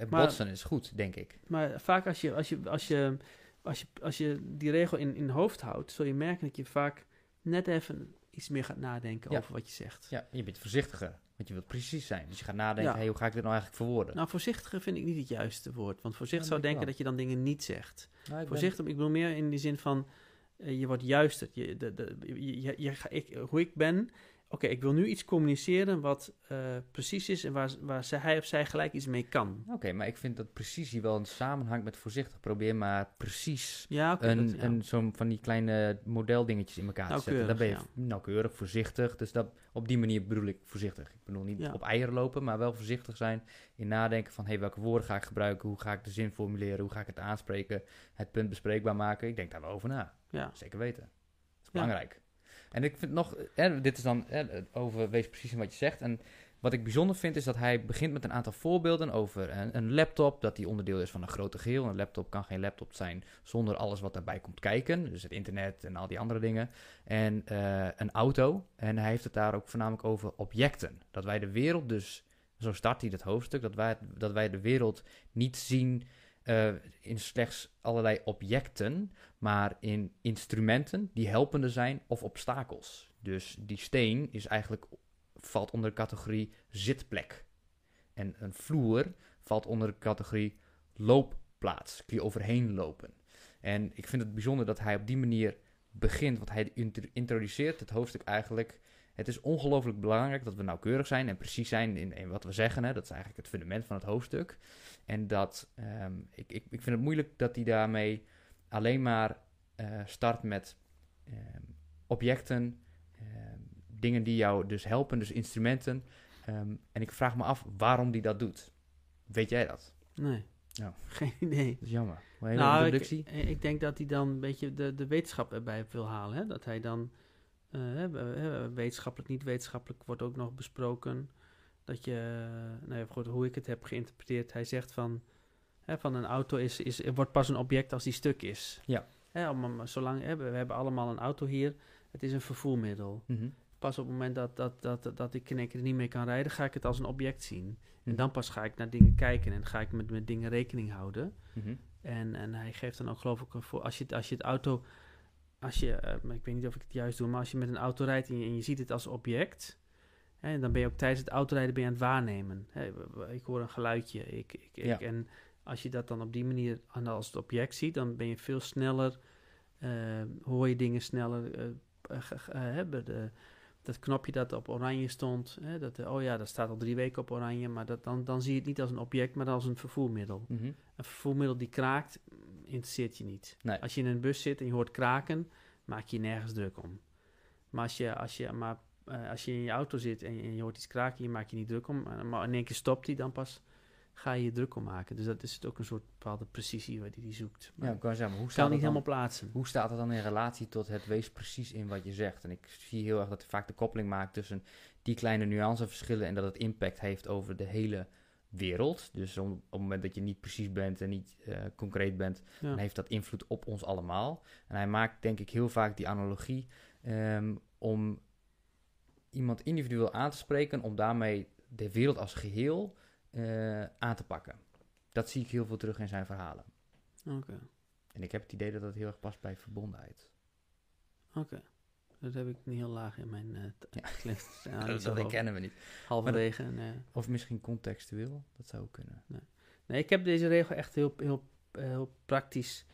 [SPEAKER 1] Maar-
[SPEAKER 2] botsen is goed, denk ik.
[SPEAKER 1] Maar vaak als je, als je, als je, als je, als je die regel in, in hoofd houdt, zul je merken dat je vaak net even iets meer gaat nadenken
[SPEAKER 2] Ja.
[SPEAKER 1] over wat je zegt.
[SPEAKER 2] Ja, je bent voorzichtiger, want je wilt precies zijn. Dus je gaat nadenken,
[SPEAKER 1] Ja.
[SPEAKER 2] hey, hoe ga ik dit nou eigenlijk verwoorden?
[SPEAKER 1] Nou, voorzichtiger vind ik niet het juiste woord. Want voorzichtig zou denken
[SPEAKER 2] wel.
[SPEAKER 1] dat je dan dingen niet zegt.
[SPEAKER 2] Nou, ik ben-
[SPEAKER 1] Voorzichtig, ik bedoel meer in die zin van... eh, je wordt juister. Je, de, de, je, je, je ik, hoe ik ben... Oké, ik wil nu iets communiceren wat eh, precies is... en waar, waar zij, hij of zij gelijk iets mee kan.
[SPEAKER 2] Oké, maar ik vind dat precisie wel een samenhang met voorzichtig. Probeer maar precies
[SPEAKER 1] Ja,
[SPEAKER 2] een,
[SPEAKER 1] ja.
[SPEAKER 2] een, zo'n van die kleine modeldingetjes in elkaar te zetten. Dan ben je
[SPEAKER 1] Nauwkeurig,
[SPEAKER 2] nauwkeurig, voorzichtig. Dus dat, op die manier bedoel ik voorzichtig. Ik bedoel niet op eieren lopen, maar wel voorzichtig zijn in nadenken van... hey, welke woorden ga ik gebruiken? Hoe ga ik de zin formuleren? Hoe ga ik het aanspreken? Het punt bespreekbaar maken? Ik denk daar wel over na. Zeker weten. Dat is belangrijk. En ik vind nog, hè, dit is dan hè, over, wees precies in wat je zegt. En wat ik bijzonder vind is dat hij begint met een aantal voorbeelden over een, laptop, dat die onderdeel is van een grote geheel. Een laptop kan geen laptop zijn zonder alles wat daarbij komt kijken. Dus het internet en al die andere dingen. En eh, een auto. En hij heeft het daar ook voornamelijk over objecten. Dat wij de wereld dus, zo start hij het hoofdstuk, dat wij, dat wij de wereld niet zien eh, in slechts allerlei objecten, maar in instrumenten die helpende zijn of obstakels. Dus die steen is eigenlijk, valt onder de categorie zitplek. En een vloer valt onder de categorie loopplaats. Kun je overheen lopen. En ik vind het bijzonder dat hij op die manier begint, want hij introduceert het hoofdstuk eigenlijk. Het is ongelooflijk belangrijk dat we nauwkeurig zijn en precies zijn in, in wat we zeggen. Hè. Dat is eigenlijk het fundament van het hoofdstuk. En dat, ehm, ik, ik, ik vind het moeilijk dat hij daarmee alleen maar eh, start met ehm, objecten, ehm, dingen die jou dus helpen, dus instrumenten. Ehm, en ik vraag me af waarom die dat doet. Weet jij dat?
[SPEAKER 1] Nee. (laughs) Geen idee.
[SPEAKER 2] Dat is jammer. Hele
[SPEAKER 1] Nou, ik,
[SPEAKER 2] introductie.
[SPEAKER 1] ik denk dat hij dan een beetje de, de wetenschap erbij wil halen. Hè? Dat hij dan, eh, eh, wetenschappelijk, niet wetenschappelijk wordt ook nog besproken. Dat je, eh, nou ja, goed, hoe ik het heb geïnterpreteerd, hij zegt van, hè, van een auto is, is, wordt pas een object als die stuk is.
[SPEAKER 2] Ja.
[SPEAKER 1] Hè, om, zolang, hè, we hebben allemaal een auto hier, het is een vervoermiddel.
[SPEAKER 2] Mhm.
[SPEAKER 1] Pas op het moment dat, dat, dat, dat ik in één keer er niet meer kan rijden, ga ik het als een object zien. En
[SPEAKER 2] Mhm.
[SPEAKER 1] dan pas ga ik naar dingen kijken en ga ik met, met dingen rekening houden.
[SPEAKER 2] Mhm.
[SPEAKER 1] En, en hij geeft dan ook geloof ik een voor als je, als je het auto, als je, maar ik weet niet of ik het juist doe, maar als je met een auto rijdt en je, en je ziet het als object, hè, dan ben je ook tijdens het autorijden ben je aan het waarnemen. Hè, ik hoor een geluidje, ik, ik, ik-
[SPEAKER 2] Ja.
[SPEAKER 1] en als je dat dan op die manier als het object ziet, dan ben je veel sneller, eh, hoor je dingen sneller, de dat knopje dat op oranje stond, hè, dat, oh ja, dat staat al drie weken op oranje, maar dat, dan, dan zie je het niet als een object, maar als een vervoermiddel.
[SPEAKER 2] Mhm.
[SPEAKER 1] Een vervoermiddel die kraakt, interesseert je niet.
[SPEAKER 2] Nee.
[SPEAKER 1] Als je in een bus zit en je hoort kraken, maak je je nergens druk om. Maar als je, als je, maar, als je in je auto zit en je, en je hoort iets kraken, je maakt je niet druk om. Maar- Maar in één keer stopt hij, dan pas ga je je druk om maken. Dus dat is het ook een soort bepaalde precisie waar die, die zoekt. Maar
[SPEAKER 2] Ja, ik kan zeggen, maar hoe staat
[SPEAKER 1] kan niet
[SPEAKER 2] het dan-
[SPEAKER 1] helemaal plaatsen.
[SPEAKER 2] Hoe staat het dan in relatie tot het wees precies in wat je zegt? En ik zie heel erg dat hij vaak de koppeling maakt tussen die kleine nuanceverschillen en dat het impact heeft over de hele wereld. Dus om- op het moment dat je niet precies bent en niet eh, concreet bent,
[SPEAKER 1] Ja.
[SPEAKER 2] dan heeft dat invloed op ons allemaal. En hij maakt denk ik heel vaak die analogie ehm, om iemand individueel aan te spreken, om daarmee de wereld als geheel eh, aan te pakken. Dat zie ik heel veel terug in zijn verhalen.
[SPEAKER 1] Oké,
[SPEAKER 2] En ik heb het idee dat dat heel erg past bij verbondenheid.
[SPEAKER 1] oké. Dat heb ik niet heel laag in mijn uh,
[SPEAKER 2] Ja. (laughs)
[SPEAKER 1] ja, (laughs)
[SPEAKER 2] dat dat kennen we niet.
[SPEAKER 1] Halverwege. en, eh,
[SPEAKER 2] Of misschien contextueel, dat zou ook kunnen.
[SPEAKER 1] Nee, ik heb deze regel echt heel, heel, heel praktisch.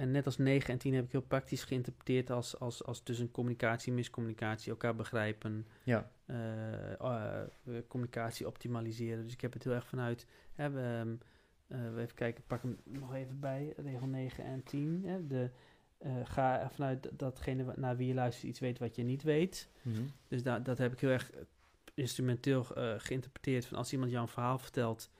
[SPEAKER 1] En net als 9 en 10 heb ik heel praktisch geïnterpreteerd als, als, als tussen communicatie, miscommunicatie, elkaar begrijpen,
[SPEAKER 2] Ja,
[SPEAKER 1] eh, eh, communicatie optimaliseren. Dus ik heb het heel erg vanuit. Hè, we, ehm, eh, even kijken, pak hem nog even bij, regel 9 en 10. Hè, de, ga vanuit datgene naar wie je luistert iets weet wat je niet weet.
[SPEAKER 2] Mhm.
[SPEAKER 1] Dus da dat heb ik heel erg instrumenteel geïnterpreteerd. Van als iemand jou een verhaal vertelt,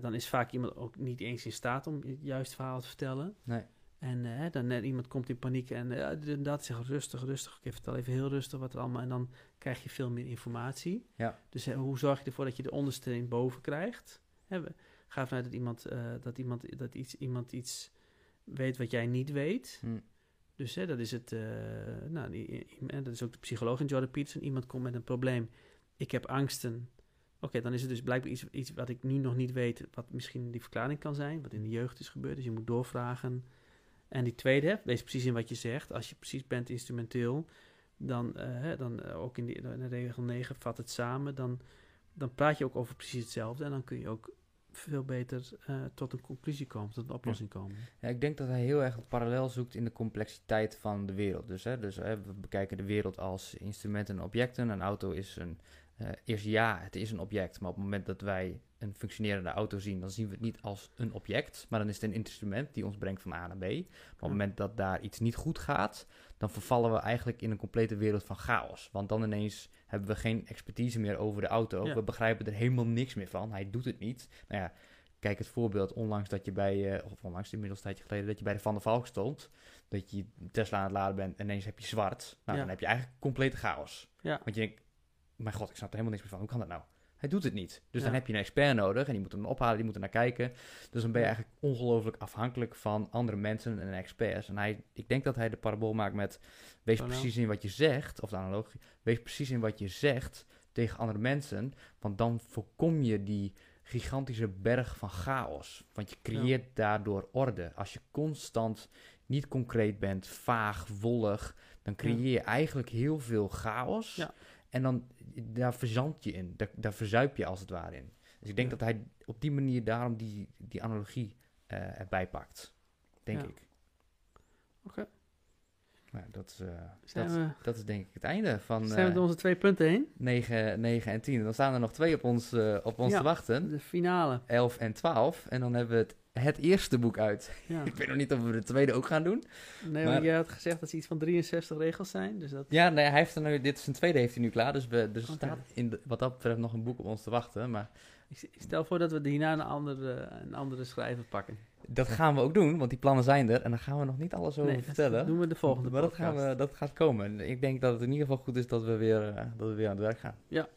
[SPEAKER 1] dan is vaak iemand ook niet eens in staat om het juiste verhaal te vertellen.
[SPEAKER 2] Nee.
[SPEAKER 1] En eh, dan net iemand komt in paniek en eh, dat zegt rustig, rustig. Ik vertel even heel rustig wat er allemaal. En dan krijg je veel meer informatie.
[SPEAKER 2] Ja.
[SPEAKER 1] Dus eh, hoe zorg je ervoor dat je de ondersteuning boven krijgt? Hè, ga vanuit dat iemand, eh, dat iemand, dat iets, iemand iets weet wat jij niet weet.
[SPEAKER 2] Hm.
[SPEAKER 1] Dus hè, dat is het. eh, nou, die- dat is ook de psycholoog in Jordan Peterson. Iemand komt met een probleem. Ik heb angsten. Oké, dan is het dus blijkbaar iets, iets wat ik nu nog niet weet, wat misschien die verklaring kan zijn, wat in de jeugd is gebeurd. Dus je moet doorvragen. En die tweede, wees precies in wat je zegt. Als je precies bent instrumenteel, dan, eh, dan eh, ook in, die, in de regel 9 vat het samen, dan, dan praat je ook over precies hetzelfde en dan kun je ook veel beter eh, tot een conclusie komen, tot een oplossing komen.
[SPEAKER 2] Ja, ik denk dat hij heel erg het parallel zoekt in de complexiteit van de wereld. Dus, hè, dus hè, we bekijken de wereld als instrumenten en objecten. Een auto is een, eh is ja, het is een object. Maar op het moment dat wij een functionerende auto zien, dan zien we het niet als een object. Maar dan is het een instrument die ons brengt van A naar B. Maar op het moment dat daar iets niet goed gaat, dan vervallen we eigenlijk in een complete wereld van chaos. Want dan ineens hebben we geen expertise meer over de auto.
[SPEAKER 1] Ja.
[SPEAKER 2] We begrijpen er helemaal niks meer van. Hij doet het niet. Nou ja, kijk het voorbeeld onlangs dat je bij, eh, of onlangs inmiddels een tijdje geleden, dat je bij de Van der Valk stond. Dat je Tesla aan het laden bent en ineens heb je zwart. Nou,
[SPEAKER 1] Ja.
[SPEAKER 2] dan heb je eigenlijk complete chaos.
[SPEAKER 1] Ja.
[SPEAKER 2] Want je denkt, mijn god, ik snap er helemaal niks meer van. Hoe kan dat nou? Hij doet het niet. Dus
[SPEAKER 1] Ja.
[SPEAKER 2] dan heb je een expert nodig en die moet hem ophalen, die moet er naar kijken. Dus dan ben je eigenlijk ongelooflijk afhankelijk van andere mensen en experts. En hij, ik denk dat hij de parabool maakt met, wees precies in wat je zegt, of de analogie, wees precies in wat je zegt tegen andere mensen. Want dan voorkom je die gigantische berg van chaos. Want je creëert daardoor orde. Als je constant niet concreet bent, vaag, wollig, dan creëer je eigenlijk heel veel chaos.
[SPEAKER 1] Ja.
[SPEAKER 2] En dan daar verzand je in, daar, daar verzuip je als het ware in. Dus ik denk
[SPEAKER 1] Ja.
[SPEAKER 2] dat hij op die manier daarom die, die analogie eh, erbij pakt. Denk
[SPEAKER 1] Ja.
[SPEAKER 2] ik.
[SPEAKER 1] Oké.
[SPEAKER 2] Maar dat, is,
[SPEAKER 1] Zijn,
[SPEAKER 2] dat,
[SPEAKER 1] we,
[SPEAKER 2] dat is denk ik het einde van
[SPEAKER 1] zijn we
[SPEAKER 2] eh
[SPEAKER 1] onze twee punten heen?
[SPEAKER 2] 9, 9 en 10. En dan staan er nog twee op ons, op ons
[SPEAKER 1] Ja.
[SPEAKER 2] te wachten.
[SPEAKER 1] De finale.
[SPEAKER 2] 11 en 12. En dan hebben we het, het eerste boek uit.
[SPEAKER 1] Ja. (laughs)
[SPEAKER 2] Ik weet nog niet of we de tweede ook gaan doen.
[SPEAKER 1] Nee,
[SPEAKER 2] Maar-
[SPEAKER 1] maar jij had gezegd dat ze iets van 63 regels zijn. Dus dat,
[SPEAKER 2] Ja, nee, hij heeft er nu, dit is zijn tweede heeft hij nu klaar. Dus we, dus er staat in de- wat dat betreft nog een boek op ons te wachten. Maar
[SPEAKER 1] ik, stel voor dat we hierna een andere, een andere schrijver pakken.
[SPEAKER 2] dat gaan we ook doen, want die plannen zijn er. En daar gaan we nog niet alles over
[SPEAKER 1] Nee, dat
[SPEAKER 2] vertellen.
[SPEAKER 1] doen we de volgende
[SPEAKER 2] maar dat, gaan we, dat gaat komen. Ik denk dat het in ieder geval goed is dat we weer, eh, dat we weer aan het werk gaan.
[SPEAKER 1] Ja,